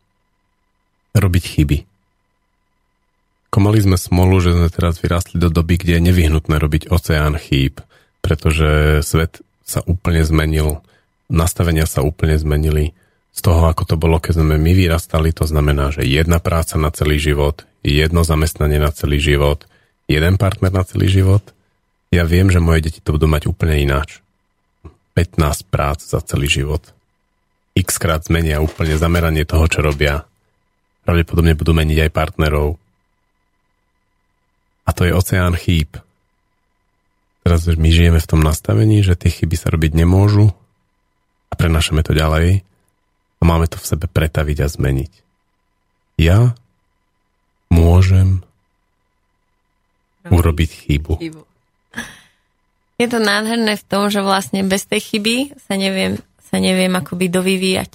robiť chyby. Ako mali sme smolu, že sme teraz vyrastli do doby, kde je nevyhnutné robiť oceán chýb pretože svet sa úplne zmenil, nastavenia sa úplne zmenili z toho, ako to bolo, keď sme my vyrastali, to znamená, že jedna práca na celý život, jedno zamestnanie na celý život, jeden partner na celý život. Ja viem, že moje deti to budú mať úplne ináč. 15 prác za celý život. X krát zmenia úplne zameranie toho, čo robia. Pravdepodobne budú meniť aj partnerov. A to je oceán chýb. Teraz my žijeme v tom nastavení, že tie chyby sa robiť nemôžu a prenašame to ďalej a máme to v sebe pretaviť a zmeniť. Ja môžem urobiť chybu. Je to nádherné v tom, že vlastne bez tej chyby sa neviem, sa neviem akoby dovyvíjať.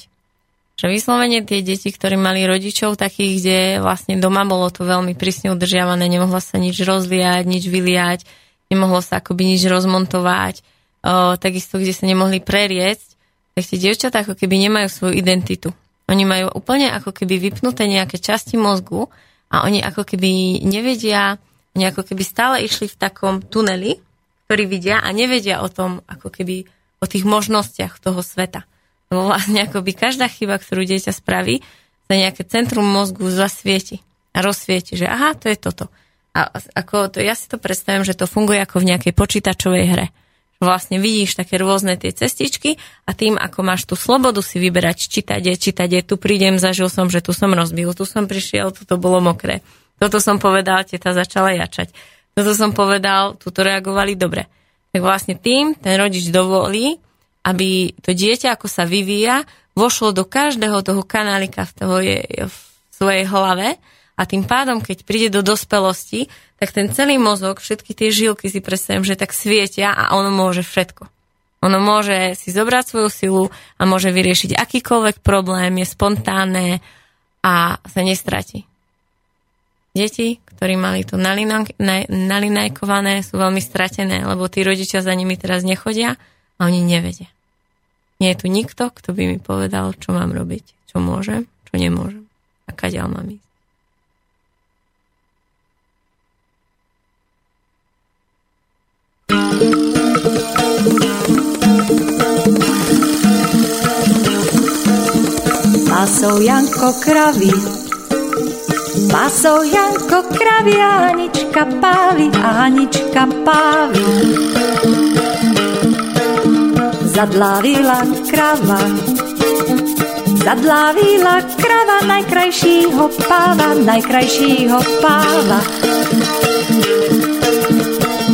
Že vyslovene tie deti, ktorí mali rodičov takých, kde vlastne doma bolo to veľmi prísne udržiavané, nemohla sa nič rozliať, nič vyliať, nemohlo sa akoby nič rozmontovať, o, takisto, kde sa nemohli preriecť, tak tie dievčatá ako keby nemajú svoju identitu. Oni majú úplne ako keby vypnuté nejaké časti mozgu a oni ako keby nevedia, oni ako keby stále išli v takom tuneli, ktorý vidia a nevedia o tom, ako keby o tých možnostiach toho sveta. Lebo vlastne akoby každá chyba, ktorú dieťa spraví, sa nejaké centrum mozgu zasvieti a rozsvieti, že aha, to je toto. A ako to, ja si to predstavím, že to funguje ako v nejakej počítačovej hre. Vlastne vidíš také rôzne tie cestičky a tým, ako máš tú slobodu si vyberať, čítať je, čítať je, tu prídem, zažil som, že tu som rozbil, tu som prišiel, tu to bolo mokré. Toto som povedal, teta začala jačať. Toto som povedal, tu to reagovali dobre. Tak vlastne tým ten rodič dovolí, aby to dieťa, ako sa vyvíja, vošlo do každého toho kanálika v, toho je, v svojej hlave a tým pádom, keď príde do dospelosti, tak ten celý mozog, všetky tie žilky si predstavím, že tak svietia a ono môže všetko. Ono môže si zobrať svoju silu a môže vyriešiť akýkoľvek problém, je spontánne a sa nestratí. Deti, ktorí mali to nalinajkované, sú veľmi stratené, lebo tí rodičia za nimi teraz nechodia a oni nevedia. Nie je tu nikto, kto by mi povedal, čo mám robiť, čo môžem, čo nemôžem a kadeľ mám ísť. Pásou Janko kravy, pásou Janko kravy a Hanička pávy a Hanička pávy. Zadlávila krava, zadlávila krava najkrajšího páva, najkrajšího páva.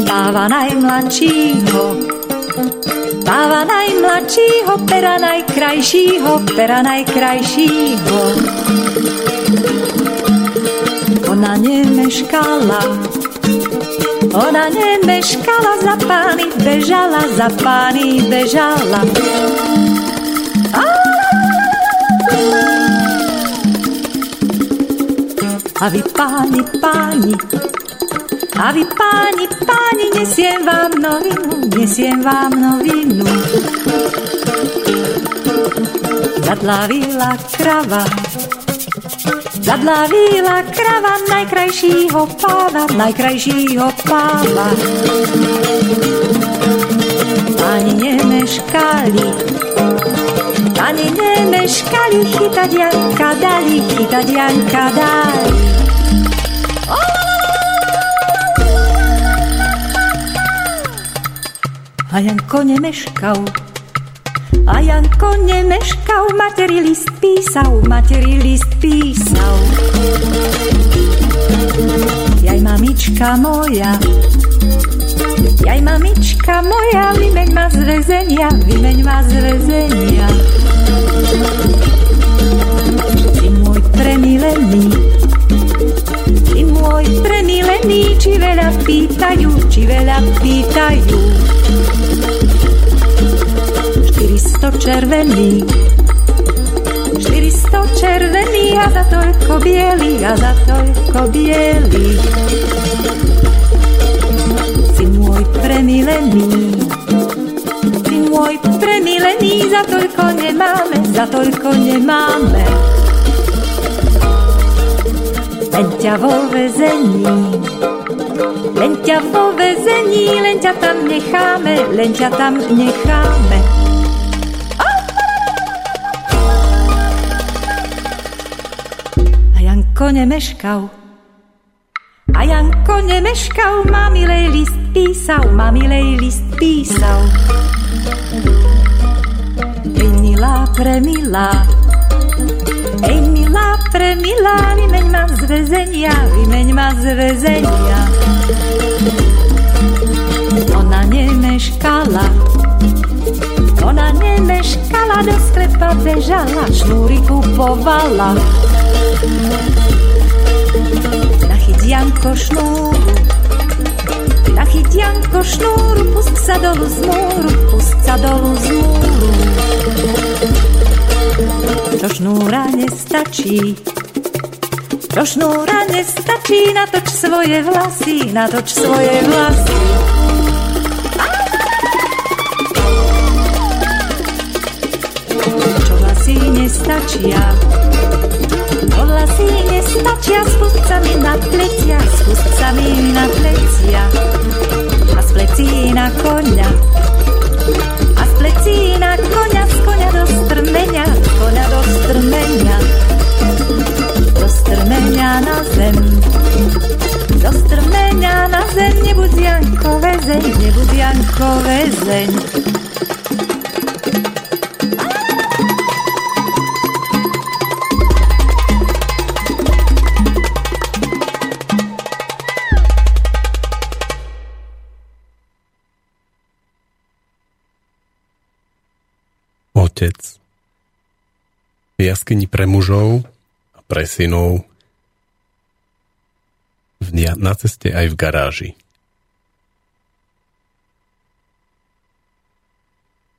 Páva najmladšího, páva najmladšího, pera najkrajšího, pera najkrajšího. Ona nemeškala, ona nemeškala, za pány bežala, za pány bežala. A vy páni, páni, a vy páni, páni, nesiem vám novinu, nesiem vám novinu. Zadlavila krava, Zadlavila krava najkrajšího páva, najkrajšího páva. Ani nemeškali, ani nemeškali, chytať Janka dali, chytať Janka dali. A Janko nemeškal, a Janko nemeškal, materi list písal, materi list písal. Jaj, mamička moja, jaj, mamička moja, vymeň ma z väzenia, vymeň ma z väzenia. Ty môj premilený, ty môj premilený, či veľa pýtajú, či veľa pýtajú. 400 červený. 400 červený a za toľko bielý, a za toľko bielý. Si môj premilený, si môj premilený, za toľko nemáme, za toľko nemáme. Len ťa vo vezení, len ťa vo vezení, len ťa tam necháme, len ťa tam necháme. Janko nemeškal. A Janko nemeškal, mamilej list písal, mamilej list písal. Ej milá, premilá, ej milá, premilá, vymeň ma z väzenia, vymeň ma z väzenia. Ona nemeškala, ona nemeškala, do sklepa bežala, šnúry kupovala. Janko šnúru, nachyť Janko šnúru, pust sa dolu z múru, pust sa dolu z múru. To šnúra nestačí, to šnúra nestačí, natoč svoje vlasy, natoč svoje vlasy. Čo vlasy nestačia, Vlasy nestačia s chustcami na plecia, s chustcami na plecia. A z plecí na koňa, a z plecí na koňa, z koňa do strmenia, z koňa do strmenia. Do strmenia na zem, do strmenia na zem, nebud Janko väzeň, nebud Janko väzeň. Jaskyni pre mužov a pre synov na ceste aj v garáži.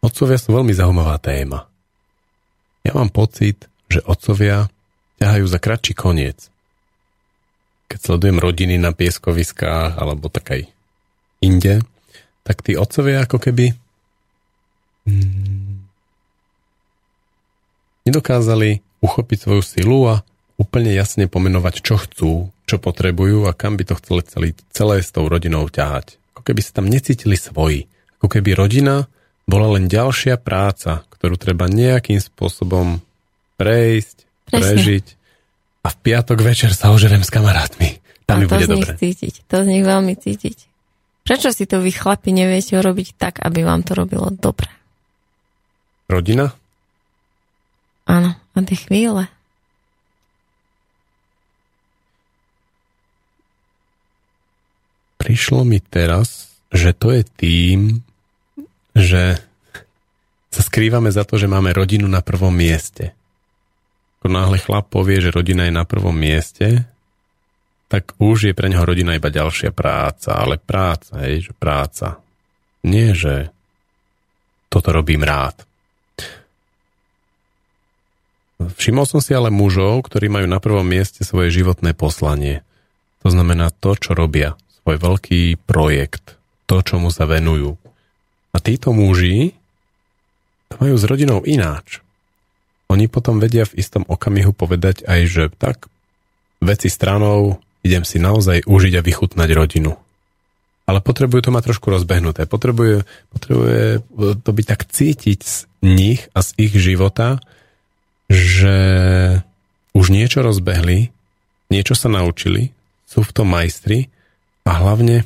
Otcovia sú veľmi zaujímavá téma. Ja mám pocit, že otcovia ťahajú za kratší koniec. Keď sledujem rodiny na pieskoviskách alebo tak aj inde, tak tí otcovia ako keby mm, nedokázali uchopiť svoju silu a úplne jasne pomenovať, čo chcú, čo potrebujú a kam by to chceli celý, celé s tou rodinou ťahať. Ako keby sa tam necítili svoji. Ako keby rodina bola len ďalšia práca, ktorú treba nejakým spôsobom prejsť, Presne. prežiť a v piatok večer sa ožerem s kamarátmi. Tam mi to bude z nich dobre. cítiť. To z nich veľmi cítiť. Prečo si to vy chlapi neviete urobiť tak, aby vám to robilo dobre? Rodina? Áno, a tie chvíle. Prišlo mi teraz, že to je tým, že sa skrývame za to, že máme rodinu na prvom mieste. Ako náhle chlap povie, že rodina je na prvom mieste, tak už je pre neho rodina iba ďalšia práca. Ale práca, hej, že práca. Nie, že toto robím rád. Všimol som si ale mužov, ktorí majú na prvom mieste svoje životné poslanie. To znamená to, čo robia. Svoj veľký projekt. To, čomu sa venujú. A títo muži to majú s rodinou ináč. Oni potom vedia v istom okamihu povedať aj, že tak veci stranou idem si naozaj užiť a vychutnať rodinu. Ale potrebujú to mať trošku rozbehnuté. Potrebuje, potrebuje to byť tak cítiť z nich a z ich života, že už niečo rozbehli, niečo sa naučili, sú v tom majstri a hlavne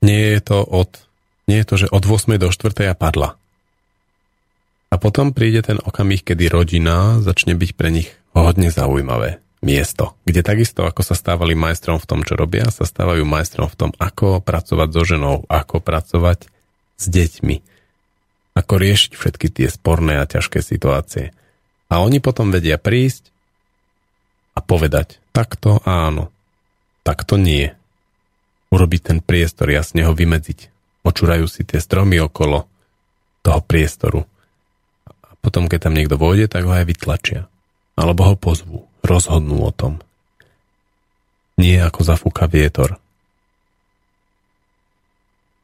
nie je to od, nie je to, že od 8. do 4. a padla. A potom príde ten okamih, kedy rodina začne byť pre nich hodne zaujímavé miesto, kde takisto ako sa stávali majstrom v tom, čo robia, sa stávajú majstrom v tom, ako pracovať so ženou, ako pracovať s deťmi, ako riešiť všetky tie sporné a ťažké situácie. A oni potom vedia prísť a povedať, takto áno, takto nie. Urobiť ten priestor, jasne ho vymedziť. Očúrajú si tie stromy okolo toho priestoru. A potom, keď tam niekto vôjde, tak ho aj vytlačia. Alebo ho pozvú rozhodnú o tom. Nie ako zafúka vietor.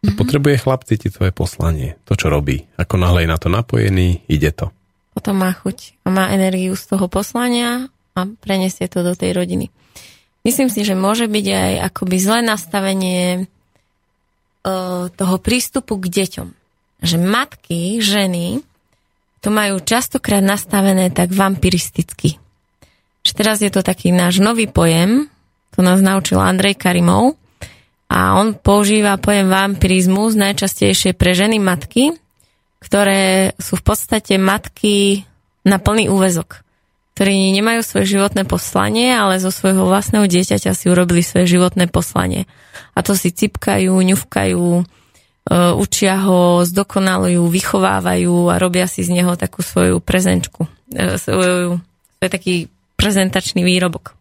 Mm-hmm. Potrebuje chlap cítiť svoje poslanie, to, čo robí. Ako náhle je na to napojený, ide to. Potom má chuť má energiu z toho poslania a prenesie to do tej rodiny. Myslím si, že môže byť aj akoby zlé nastavenie uh, toho prístupu k deťom. Že matky, ženy to majú častokrát nastavené tak vampiristicky že teraz je to taký náš nový pojem, to nás naučil Andrej Karimov a on používa pojem vampirizmus najčastejšie pre ženy matky, ktoré sú v podstate matky na plný úvezok, ktorí nemajú svoje životné poslanie, ale zo svojho vlastného dieťaťa si urobili svoje životné poslanie. A to si cipkajú, ňufkajú, učia ho, zdokonalujú, vychovávajú a robia si z neho takú svoju prezenčku. Svoju, to je taký prezentačný výrobok.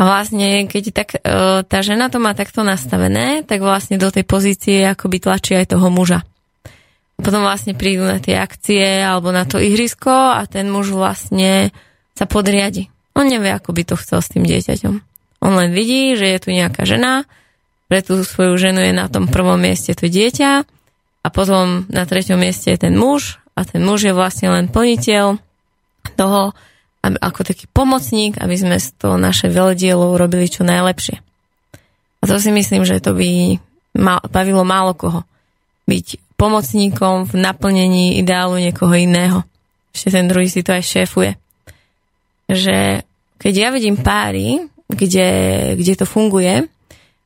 A vlastne, keď tak, e, tá žena to má takto nastavené, tak vlastne do tej pozície akoby tlačí aj toho muža. Potom vlastne prídu na tie akcie alebo na to ihrisko a ten muž vlastne sa podriadi. On nevie, ako by to chcel s tým dieťaťom. On len vidí, že je tu nejaká žena, pre tú svoju ženu je na tom prvom mieste to dieťa a potom na treťom mieste je ten muž a ten muž je vlastne len plniteľ toho, aby, ako taký pomocník, aby sme z toho naše veledielo urobili čo najlepšie. A to si myslím, že to by mal, bavilo málo koho. Byť pomocníkom v naplnení ideálu niekoho iného. Ešte ten druhý si to aj šéfuje. Že keď ja vidím páry, kde, kde to funguje,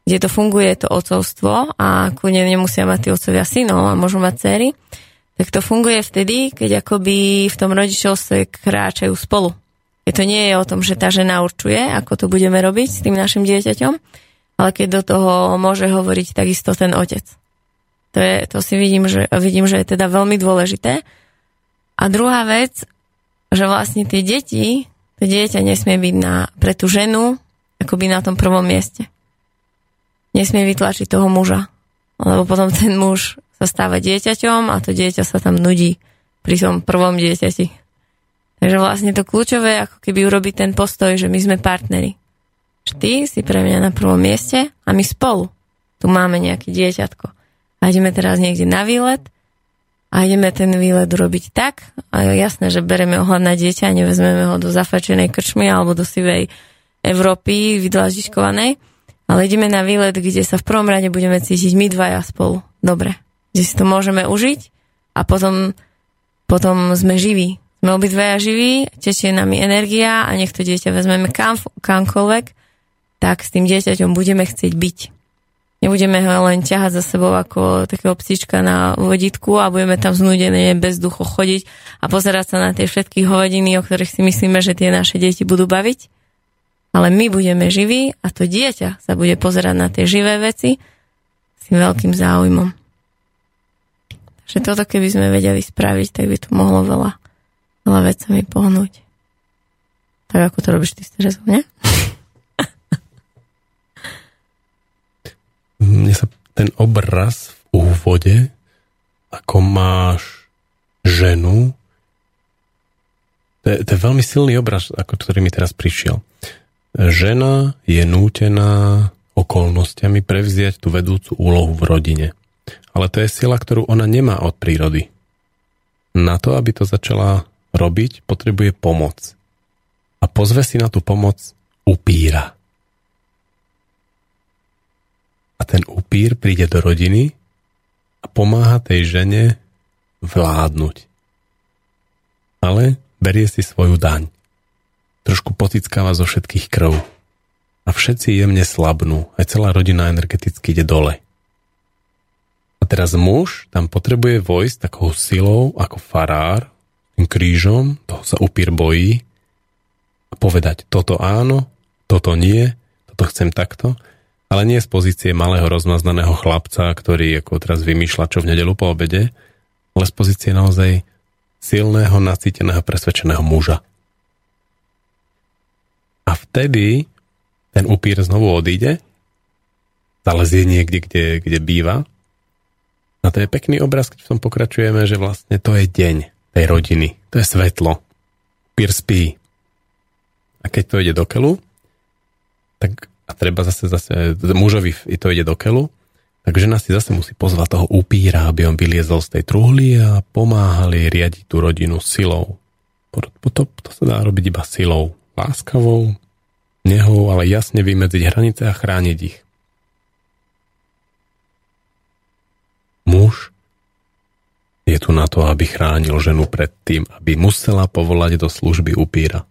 kde to funguje to otcovstvo a kľudne nemusia mať tí otcovia synov a môžu mať cery, tak to funguje vtedy, keď akoby v tom rodičovstve kráčajú spolu. Je to nie je o tom, že tá žena určuje, ako to budeme robiť s tým našim dieťaťom, ale keď do toho môže hovoriť takisto ten otec. To, je, to si vidím že, vidím, že je teda veľmi dôležité. A druhá vec, že vlastne tie deti, to dieťa nesmie byť na, pre tú ženu akoby na tom prvom mieste. nesmie vytlačiť toho muža. Lebo potom ten muž sa stáva dieťaťom a to dieťa sa tam nudí pri tom prvom dieťati. Takže vlastne to kľúčové, ako keby urobiť ten postoj, že my sme partneri. Ty si pre mňa na prvom mieste a my spolu. Tu máme nejaké dieťatko. A ideme teraz niekde na výlet a ideme ten výlet urobiť tak. A jasné, že bereme ohľad na dieťa a nevezmeme ho do zafačenej krčmy alebo do sivej Európy vydlažičkovanej, ale ideme na výlet, kde sa v prvom rade budeme cítiť my dvaja spolu. Dobre. Že si to môžeme užiť a potom, potom sme živí. Sme obidvaja živí, tečie nami energia a nech to dieťa vezmeme kam, kamkoľvek, tak s tým dieťaťom budeme chcieť byť. Nebudeme ho len ťahať za sebou ako takého psíčka na voditku a budeme tam znúdené bez duchu chodiť a pozerať sa na tie všetky hovadiny, o ktorých si myslíme, že tie naše deti budú baviť. Ale my budeme živí a to dieťa sa bude pozerať na tie živé veci s tým veľkým záujmom. Takže toto keby sme vedeli spraviť, tak by to mohlo veľa, veľa vecami pohnúť. Tak ako to robíš ty s Terezou, nie? Mne sa ten obraz v úvode, ako máš ženu, to je, to je veľmi silný obraz, ako ktorý mi teraz prišiel. Žena je nútená okolnostiami prevziať tú vedúcu úlohu v rodine. Ale to je sila, ktorú ona nemá od prírody. Na to, aby to začala robiť, potrebuje pomoc. A pozve si na tú pomoc upíra a ten upír príde do rodiny a pomáha tej žene vládnuť. Ale berie si svoju daň. Trošku potickáva zo všetkých krv. A všetci jemne slabnú. Aj celá rodina energeticky ide dole. A teraz muž tam potrebuje vojsť takou silou ako farár, tým krížom, toho sa upír bojí a povedať toto áno, toto nie, toto chcem takto ale nie z pozície malého rozmaznaného chlapca, ktorý ako teraz vymýšľa čo v nedelu po obede, ale z pozície naozaj silného, nacíteného, presvedčeného muža. A vtedy ten upír znovu odíde, zalezie niekde, kde, kde býva. A to je pekný obraz, keď v tom pokračujeme, že vlastne to je deň tej rodiny. To je svetlo. Upír spí. A keď to ide do kelu, tak a treba zase, zase mužovi to ide do kelu, tak žena si zase musí pozvať toho upíra, aby on vyliezol z tej truhly a pomáhali riadiť tú rodinu silou. To, to sa dá robiť iba silou. Láskavou, nehou, ale jasne vymedziť hranice a chrániť ich. Muž je tu na to, aby chránil ženu pred tým, aby musela povolať do služby upíra.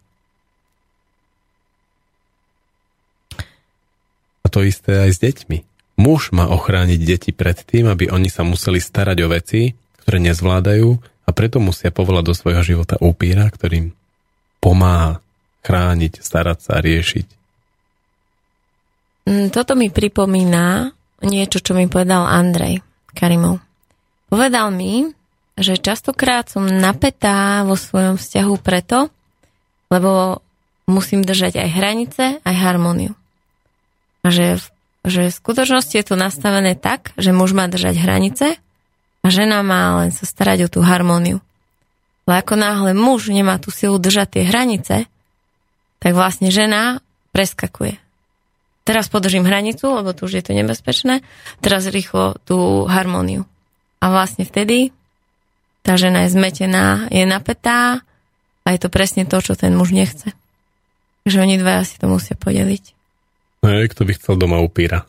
To isté aj s deťmi. Muž má ochrániť deti pred tým, aby oni sa museli starať o veci, ktoré nezvládajú a preto musia povolať do svojho života upíra, ktorým pomáha chrániť, starať sa a riešiť. Mm, toto mi pripomína niečo, čo mi povedal Andrej Karimov. Povedal mi, že častokrát som napätá vo svojom vzťahu preto, lebo musím držať aj hranice, aj harmóniu. Že, že v skutočnosti je to nastavené tak, že muž má držať hranice a žena má len sa starať o tú harmóniu. Ale ako náhle muž nemá tú silu držať tie hranice, tak vlastne žena preskakuje. Teraz podržím hranicu, lebo tu už je to nebezpečné, teraz rýchlo tú harmóniu. A vlastne vtedy tá žena je zmetená, je napätá a je to presne to, čo ten muž nechce. Takže oni dvaja si to musia podeliť. No kto by chcel doma upíra.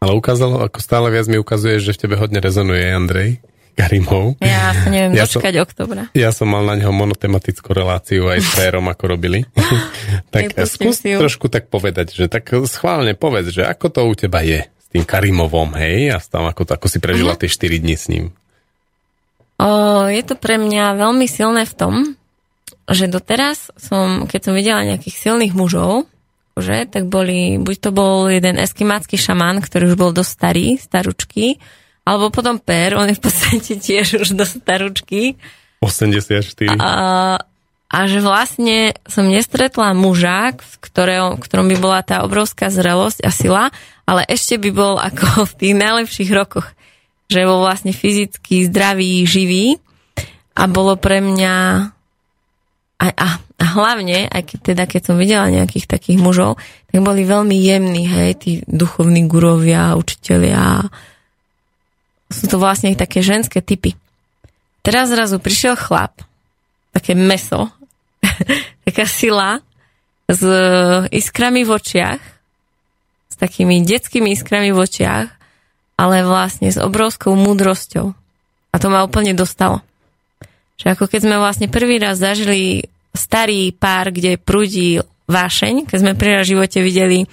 Ale ukázalo, ako stále viac mi ukazuje, že v tebe hodne rezonuje Andrej Karimov. Ja sa neviem ja dočkať som, oktobra. Ja som mal na neho monotematickú reláciu aj s Pérom, ako robili. tak skús trošku tak povedať, že tak schválne povedz, že ako to u teba je s tým Karimovom, hej? A tam ako, ako si prežila uh-huh. tie 4 dni s ním. O, je to pre mňa veľmi silné v tom, že doteraz som, keď som videla nejakých silných mužov, že, tak boli, buď to bol jeden eskimácky šamán, ktorý už bol dosť starý, staručky, alebo potom Per, on je v podstate tiež už dosť staručky. 84. A, a že vlastne som nestretla muža, v ktorom, v ktorom by bola tá obrovská zrelosť a sila, ale ešte by bol ako v tých najlepších rokoch. Že bol vlastne fyzicky zdravý, živý a bolo pre mňa a, a, a hlavne, aj keď, teda, keď som videla nejakých takých mužov, tak boli veľmi jemní, hej, tí duchovní gurovia, učitelia. Sú to vlastne také ženské typy. Teraz zrazu prišiel chlap, také meso, taká sila, s iskrami v očiach, s takými detskými iskrami v očiach, ale vlastne s obrovskou múdrosťou. A to ma úplne dostalo. Že ako keď sme vlastne prvý raz zažili starý pár, kde prúdi vášeň, keď sme v živote videli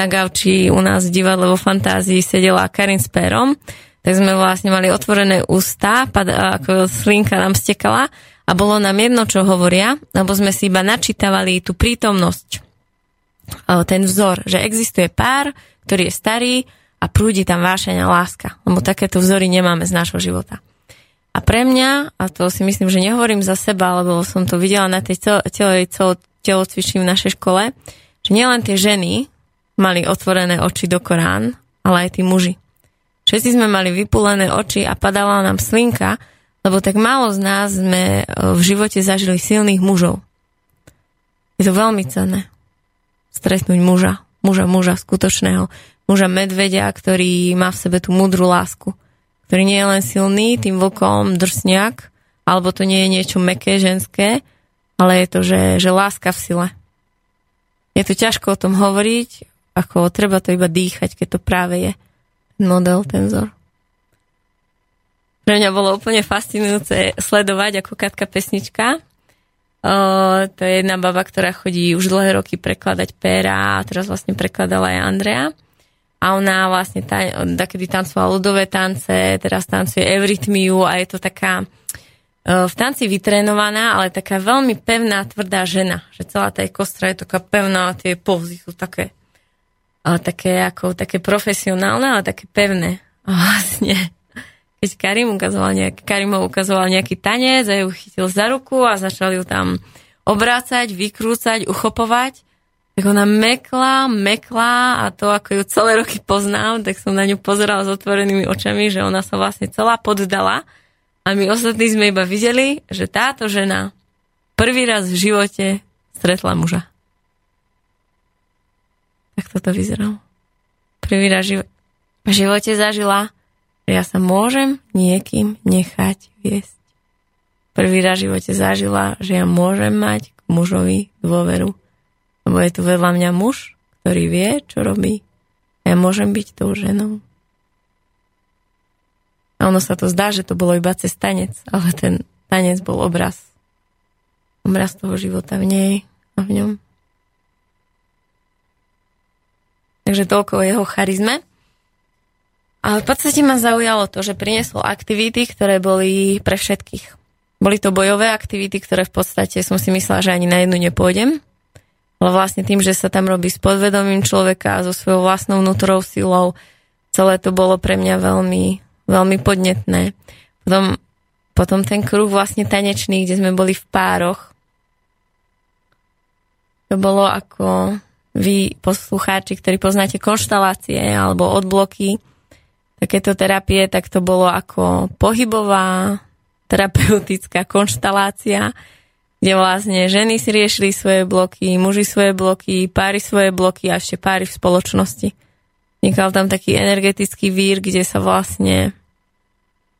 na gauči u nás v divadle vo fantázii sedela Karin s Pérom, tak sme vlastne mali otvorené ústa, pad, ako slinka nám stekala a bolo nám jedno, čo hovoria, lebo sme si iba načítavali tú prítomnosť, ten vzor, že existuje pár, ktorý je starý a prúdi tam vášeň a láska. Lebo takéto vzory nemáme z nášho života. A pre mňa, a to si myslím, že nehovorím za seba, lebo som to videla na tej celej telocvični v našej škole, že nielen tie ženy mali otvorené oči do Korán, ale aj tí muži. Všetci sme mali vypulené oči a padala nám slinka, lebo tak málo z nás sme e, v živote zažili silných mužov. Je to veľmi cenné. Stretnúť muža, muža, muža skutočného, muža medvedia, ktorý má v sebe tú múdru lásku, ktorý nie je len silný, tým vlkom drsňak, alebo to nie je niečo meké, ženské, ale je to, že, že láska v sile. Je to ťažko o tom hovoriť, ako treba to iba dýchať, keď to práve je model, ten vzor. Pre mňa bolo úplne fascinujúce sledovať ako Katka pesnička. O, to je jedna baba, ktorá chodí už dlhé roky prekladať péra a teraz vlastne prekladala aj Andrea. A ona vlastne ta, tancovala ľudové tance, teraz tancuje Eurytmiu a je to taká v tanci vytrénovaná, ale taká veľmi pevná, tvrdá žena. Že celá tá kostra je taká pevná, tie povzy sú také, také, ako, také profesionálne, ale také pevné. A vlastne keď Karim ukazoval nejaký, Karimov ukazoval nejaký tanec a ju chytil za ruku a začal ju tam obrácať, vykrúcať, uchopovať, tak ona mekla, mekla a to, ako ju celé roky poznám, tak som na ňu pozeral s otvorenými očami, že ona sa vlastne celá poddala a my ostatní sme iba videli, že táto žena prvý raz v živote stretla muža. Tak toto vyzeralo. Prvý raz v živote zažila že ja sa môžem niekým nechať viesť. Prvý raz v živote zažila, že ja môžem mať k mužovi dôveru. Lebo je tu vedľa mňa muž, ktorý vie, čo robí. Ja môžem byť tou ženou. A ono sa to zdá, že to bolo iba cez tanec, ale ten tanec bol obraz. Obraz toho života v nej a v ňom. Takže toľko o jeho charizme. A v podstate ma zaujalo to, že priniesol aktivity, ktoré boli pre všetkých. Boli to bojové aktivity, ktoré v podstate som si myslela, že ani na jednu nepôjdem. Ale vlastne tým, že sa tam robí s podvedomím človeka a so svojou vlastnou vnútorou silou, celé to bolo pre mňa veľmi, veľmi podnetné. Potom, potom ten kruh vlastne tanečný, kde sme boli v pároch. To bolo ako vy, poslucháči, ktorí poznáte konštalácie alebo odbloky, takéto terapie, tak to bolo ako pohybová terapeutická konštalácia, kde vlastne ženy si riešili svoje bloky, muži svoje bloky, páry svoje bloky a ešte páry v spoločnosti. Vznikal tam taký energetický vír, kde sa vlastne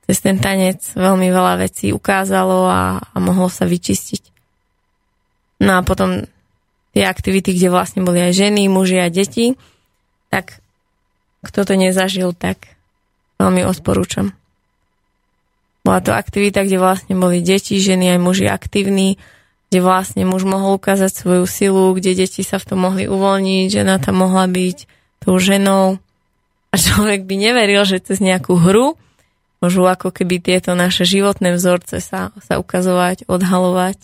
cez ten tanec veľmi veľa vecí ukázalo a, a mohlo sa vyčistiť. No a potom tie aktivity, kde vlastne boli aj ženy, muži a deti, tak kto to nezažil, tak veľmi odporúčam. Bola to aktivita, kde vlastne boli deti, ženy aj muži aktívni, kde vlastne muž mohol ukázať svoju silu, kde deti sa v tom mohli uvoľniť, žena tam mohla byť tou ženou. A človek by neveril, že cez nejakú hru môžu ako keby tieto naše životné vzorce sa, sa ukazovať, odhalovať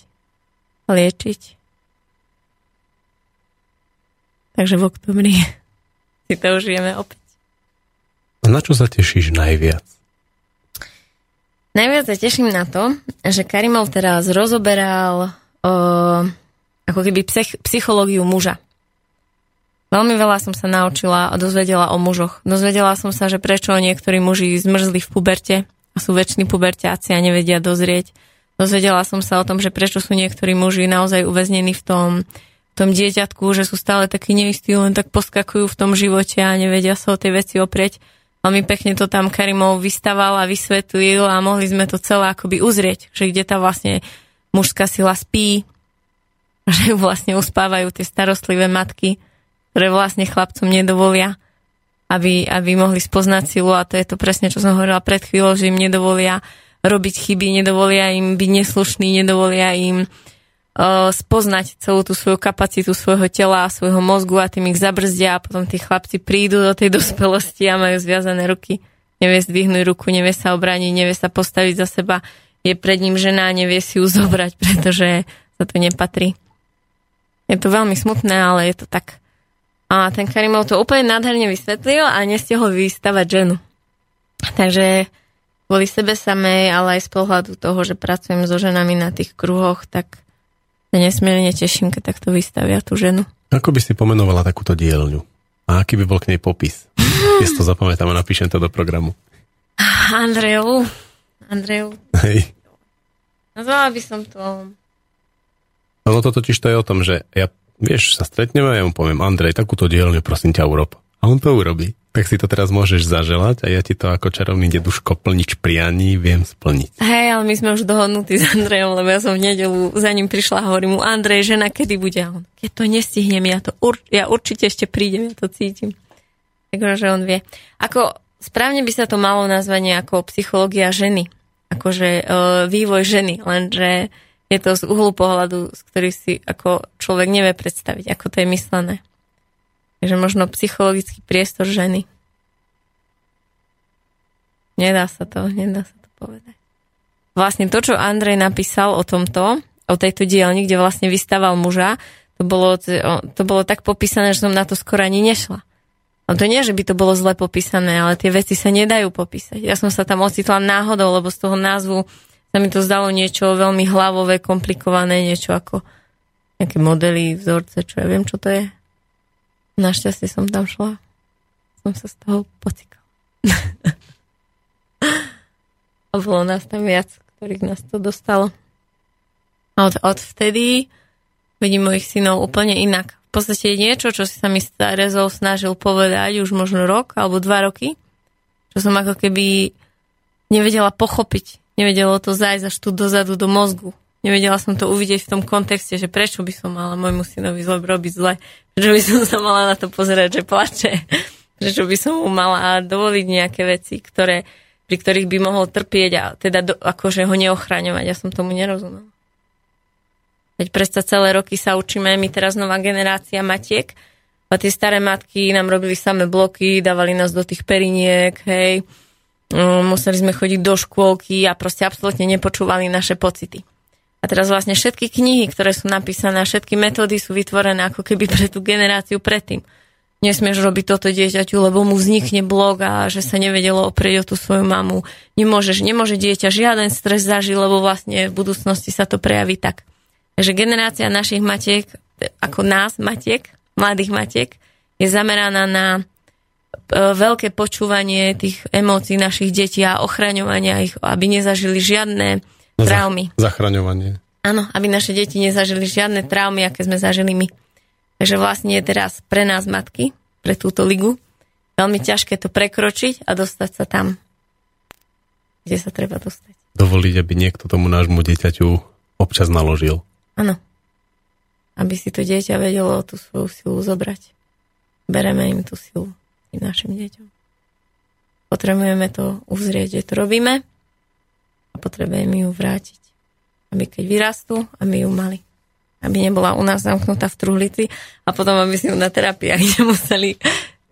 a liečiť. Takže v oktobri si to užijeme opäť. Na čo sa tešíš najviac? Najviac sa teším na to, že Karimov teraz rozoberal uh, ako keby psych, psychológiu muža. Veľmi veľa som sa naučila a dozvedela o mužoch. Dozvedela som sa, že prečo niektorí muži zmrzli v puberte a sú väčšiní puberťáci a nevedia dozrieť. Dozvedela som sa o tom, že prečo sú niektorí muži naozaj uväznení v tom, v tom dieťatku, že sú stále takí neistí, len tak poskakujú v tom živote a nevedia sa o tej veci oprieť. Veľmi pekne to tam Karimov vystaval a vysvetlil a mohli sme to celé akoby uzrieť, že kde tá vlastne mužská sila spí, že vlastne uspávajú tie starostlivé matky, ktoré vlastne chlapcom nedovolia, aby, aby mohli spoznať silu. A to je to presne, čo som hovorila pred chvíľou, že im nedovolia robiť chyby, nedovolia im byť neslušný, nedovolia im uh, spoznať celú tú svoju kapacitu svojho tela a svojho mozgu a tým ich zabrzdia a potom tí chlapci prídu do tej dospelosti a majú zviazané ruky. Nevie zdvihnúť ruku, nevie sa obrániť, nevie sa postaviť za seba. Je pred ním žena a nevie si ju zobrať, pretože sa to nepatrí. Je to veľmi smutné, ale je to tak. A ten Karimov to úplne nádherne vysvetlil a nestihol vystavať ženu. Takže kvôli sebe samej, ale aj z pohľadu toho, že pracujem so ženami na tých kruhoch, tak sa nesmierne teším, keď takto vystavia tú ženu. Ako by si pomenovala takúto dielňu? A aký by bol k nej popis? Ja si to zapamätám a napíšem to do programu. Andreju, Andreju, Hej. nazvala by som to... Ono to totiž to je o tom, že ja, vieš, sa stretneme a ja mu poviem, Andrej, takúto dielňu prosím ťa urob. A on to urobí. Tak si to teraz môžeš zaželať a ja ti to ako čarovný deduško plnič prianí viem splniť. Hej, ale my sme už dohodnutí s Andrejom, lebo ja som v nedelu za ním prišla a hovorím mu, Andrej, žena, kedy bude? On, keď to nestihnem, ja, to ur- ja určite ešte prídem, ja to cítim. Takže on vie. Ako správne by sa to malo nazvať nejako psychológia ženy. Akože e, vývoj ženy, lenže je to z uhlu pohľadu, z ktorý si ako človek nevie predstaviť, ako to je myslené. Takže možno psychologický priestor ženy. Nedá sa to, nedá sa to povedať. Vlastne to, čo Andrej napísal o tomto, o tejto dielni, kde vlastne vystaval muža, to bolo, to bolo tak popísané, že som na to skoro ani nešla. A to nie, že by to bolo zle popísané, ale tie veci sa nedajú popísať. Ja som sa tam ocitla náhodou, lebo z toho názvu sa mi to zdalo niečo veľmi hlavové, komplikované, niečo ako nejaké modely, vzorce, čo ja viem, čo to je. Našťastie som tam šla. Som sa z toho pocikala. A bolo nás tam viac, ktorých nás to dostalo. A od, od vtedy vidím mojich synov úplne inak. V podstate niečo, čo si sa mi s Terezou snažil povedať už možno rok alebo dva roky, čo som ako keby nevedela pochopiť. Nevedelo to zájsť až tu dozadu do mozgu. Nevedela som to uvidieť v tom kontexte, že prečo by som mala môjmu synovi zle robiť zle. Prečo by som sa mala na to pozerať, že plače. Prečo by som mu mala dovoliť nejaké veci, ktoré, pri ktorých by mohol trpieť a teda do, akože ho neochraňovať. Ja som tomu nerozumela. Veď predsa celé roky sa učíme, my teraz nová generácia matiek, a tie staré matky nám robili samé bloky, dávali nás do tých periniek, hej, museli sme chodiť do škôlky a proste absolútne nepočúvali naše pocity. A teraz vlastne všetky knihy, ktoré sú napísané, všetky metódy sú vytvorené ako keby pre tú generáciu predtým. Nesmieš robiť toto dieťaťu, lebo mu vznikne blok a že sa nevedelo oprieť o tú svoju mamu. Nemôžeš, nemôže dieťa žiaden stres zažiť, lebo vlastne v budúcnosti sa to prejaví tak. Takže generácia našich matiek, ako nás matiek, mladých matiek, je zameraná na e, veľké počúvanie tých emócií našich detí a ochraňovania ich, aby nezažili žiadne traumy. Zachraňovanie. Áno, aby naše deti nezažili žiadne traumy, aké sme zažili my. Takže vlastne je teraz pre nás matky, pre túto ligu, veľmi ťažké to prekročiť a dostať sa tam, kde sa treba dostať. Dovoliť, aby niekto tomu nášmu dieťaťu občas naložil. Áno. Aby si to dieťa vedelo tú svoju silu zobrať. Bereme im tú silu tým našim deťom. Potrebujeme to uzrieť, že to robíme a potrebujeme ju vrátiť. Aby keď vyrastú, aby ju mali. Aby nebola u nás zamknutá v truhlici a potom, aby si ju na terapiách nemuseli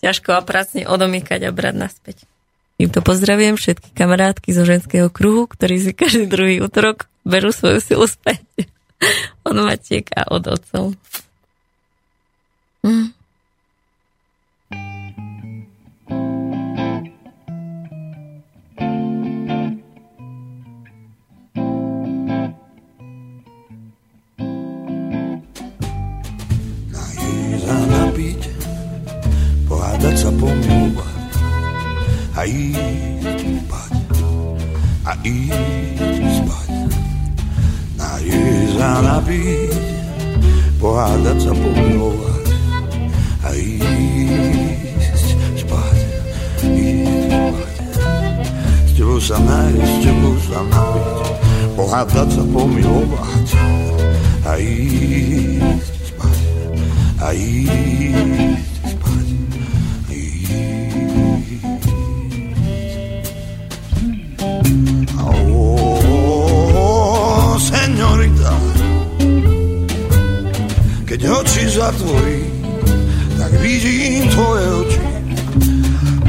ťažko a pracne odomýkať a brať naspäť. Týmto pozdravujem všetky kamarátky zo ženského kruhu, ktorí si každý druhý útorok berú svoju silu späť od matiek a od otcov. Mm. A ísť spať a ísť spať najesť a napiť pohádať sa pomilovať a ísť spať ísť spať s tebou sa nájsť, s tebou sa napiť pohádať sa pomilovať a ísť spať a ísť Oh, señorita, keď oči zatvorí, tak vidím tvoje oči.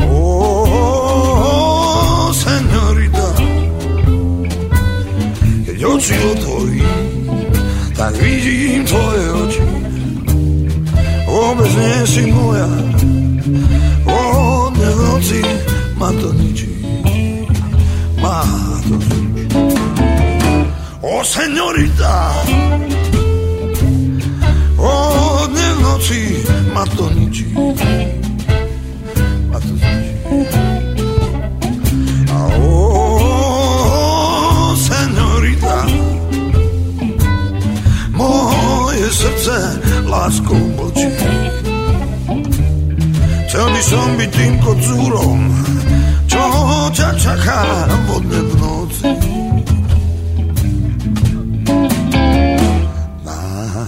Oh, señorita, keď oči otvorí, tak vidím tvoje oči. Vôbec nie si moja, od noci ma to ničí má to nič. O, señorita, o, dne v noci ma to ničí. Ma to ničí. A o, señorita, moje srdce láskou mlčí. Chcel by som byť tým kocúrom, čo ťa čaká vodne v noci.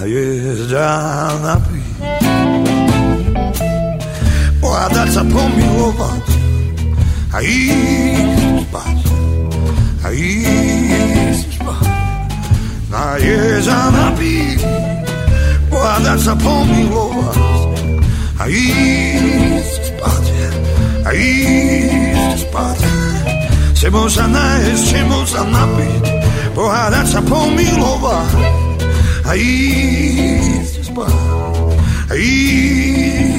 Najesť a napiť, pohádať sa, pomilovať a ísť spať, a ísť spať. Najesť a napiť, pohádať sa, pomilovať a ísť spať, a ísť spať. Sebou sa nájsť, sebou sa napiť, pohádať sa, pomilovať a ísť spať, a ísť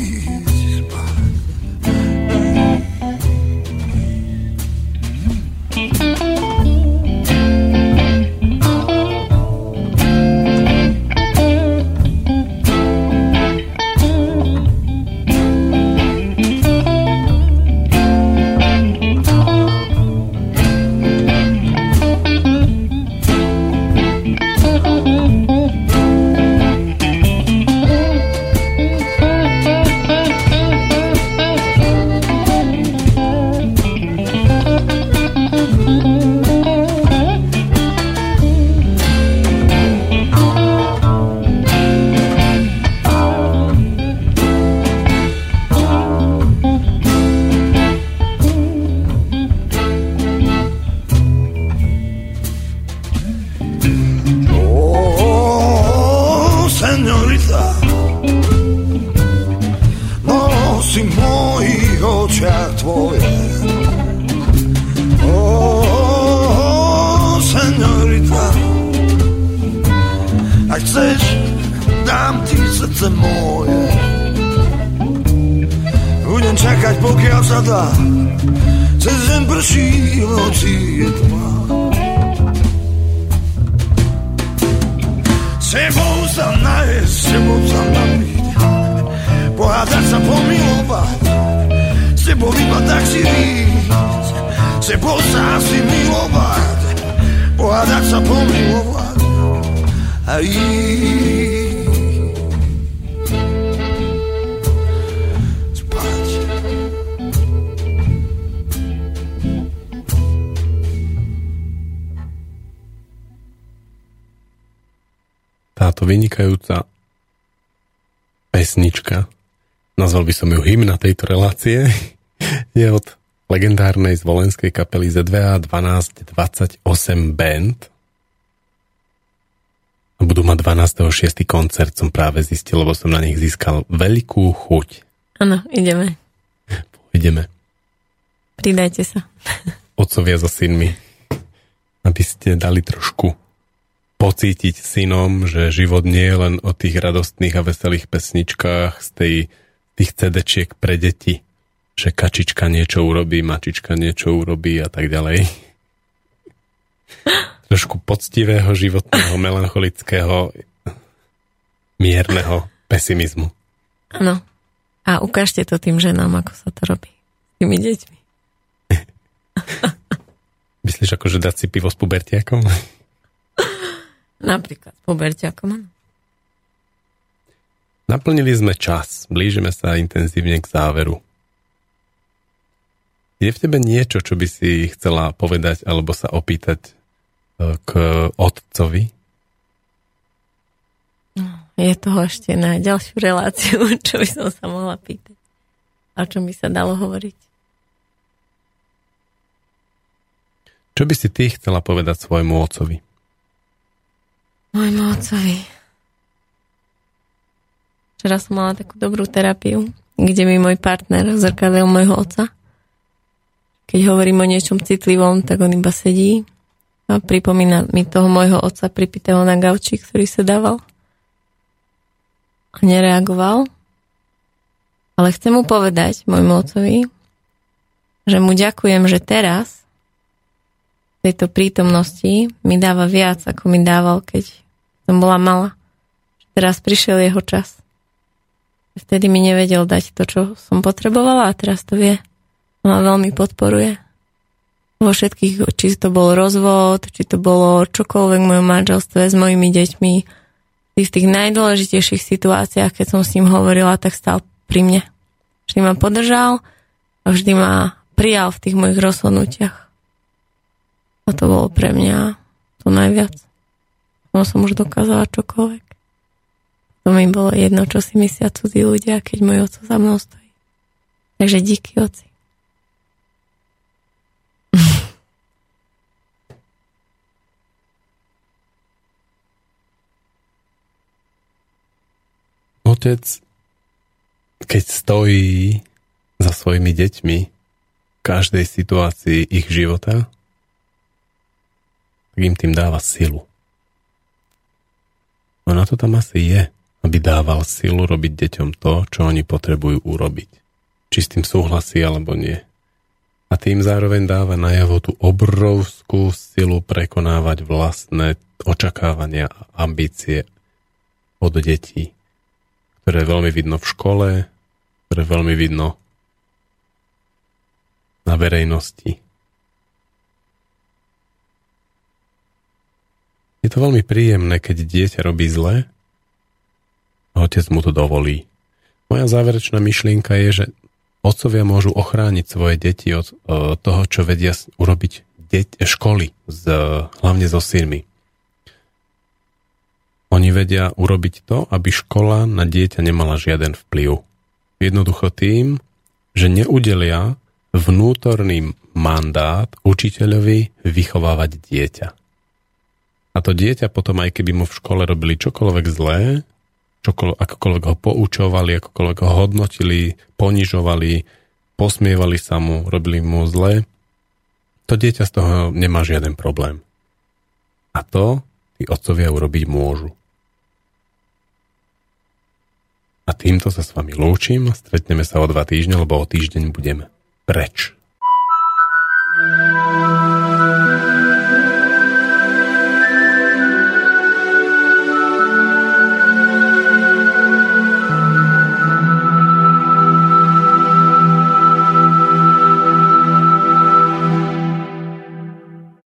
nazval by som ju hymna tejto relácie, je od legendárnej zvolenskej kapely Z2A 1228 Band. A budú mať 12.6. koncert, som práve zistil, lebo som na nich získal veľkú chuť. Áno, ideme. Ideme. Pridajte sa. Otcovia so synmi, aby ste dali trošku pocítiť synom, že život nie je len o tých radostných a veselých pesničkách z tej, tých CD-čiek pre deti, že kačička niečo urobí, mačička niečo urobí a tak ďalej. Trošku poctivého, životného, melancholického, mierneho pesimizmu. Áno. A ukážte to tým ženám, ako sa to robí. S tými deťmi. Myslíš ako, že dať si pivo s pubertiakom? Napríklad s puberťakom, áno. Naplnili sme čas, blížime sa intenzívne k záveru. Je v tebe niečo, čo by si chcela povedať alebo sa opýtať e, k otcovi? Je toho ešte na ďalšiu reláciu, čo by som sa mohla pýtať. A o čom by sa dalo hovoriť? Čo by si ty chcela povedať svojmu otcovi? Môjmu otcovi. Včera som mala takú dobrú terapiu, kde mi môj partner zrkadlil môjho otca. Keď hovorím o niečom citlivom, tak on iba sedí a pripomína mi toho môjho otca pripitého na gauči, ktorý sa dával a nereagoval. Ale chcem mu povedať, môjmu otcovi, že mu ďakujem, že teraz tejto prítomnosti mi dáva viac, ako mi dával, keď som bola malá. Teraz prišiel jeho čas. Vtedy mi nevedel dať to, čo som potrebovala a teraz to vie. Ma veľmi podporuje. Vo všetkých, či to bol rozvod, či to bolo čokoľvek v mojom manželstve s mojimi deťmi, v tých najdôležitejších situáciách, keď som s ním hovorila, tak stal pri mne. Vždy ma podržal a vždy ma prijal v tých mojich rozhodnutiach. A to bolo pre mňa to najviac. No som už dokázala čokoľvek. To mi bolo jedno, čo si myslia cudzí ľudia, keď môj oco za mnou stojí. Takže díky oci. Otec, keď stojí za svojimi deťmi v každej situácii ich života, tak im tým dáva silu. No na to tam asi je aby dával silu robiť deťom to, čo oni potrebujú urobiť. Či s tým súhlasí alebo nie. A tým zároveň dáva najavo tú obrovskú silu prekonávať vlastné očakávania a ambície od detí, ktoré veľmi vidno v škole, ktoré veľmi vidno na verejnosti. Je to veľmi príjemné, keď dieťa robí zle otec mu to dovolí. Moja záverečná myšlienka je, že otcovia môžu ochrániť svoje deti od uh, toho, čo vedia urobiť deť, školy, z, hlavne so synmi. Oni vedia urobiť to, aby škola na dieťa nemala žiaden vplyv. Jednoducho tým, že neudelia vnútorný mandát učiteľovi vychovávať dieťa. A to dieťa potom, aj keby mu v škole robili čokoľvek zlé, čokoľvek, akokoľvek ho poučovali, akokoľvek ho hodnotili, ponižovali, posmievali sa mu, robili mu zle, to dieťa z toho nemá žiaden problém. A to tí otcovia urobiť môžu. A týmto sa s vami lúčim stretneme sa o dva týždne, lebo o týždeň budem preč.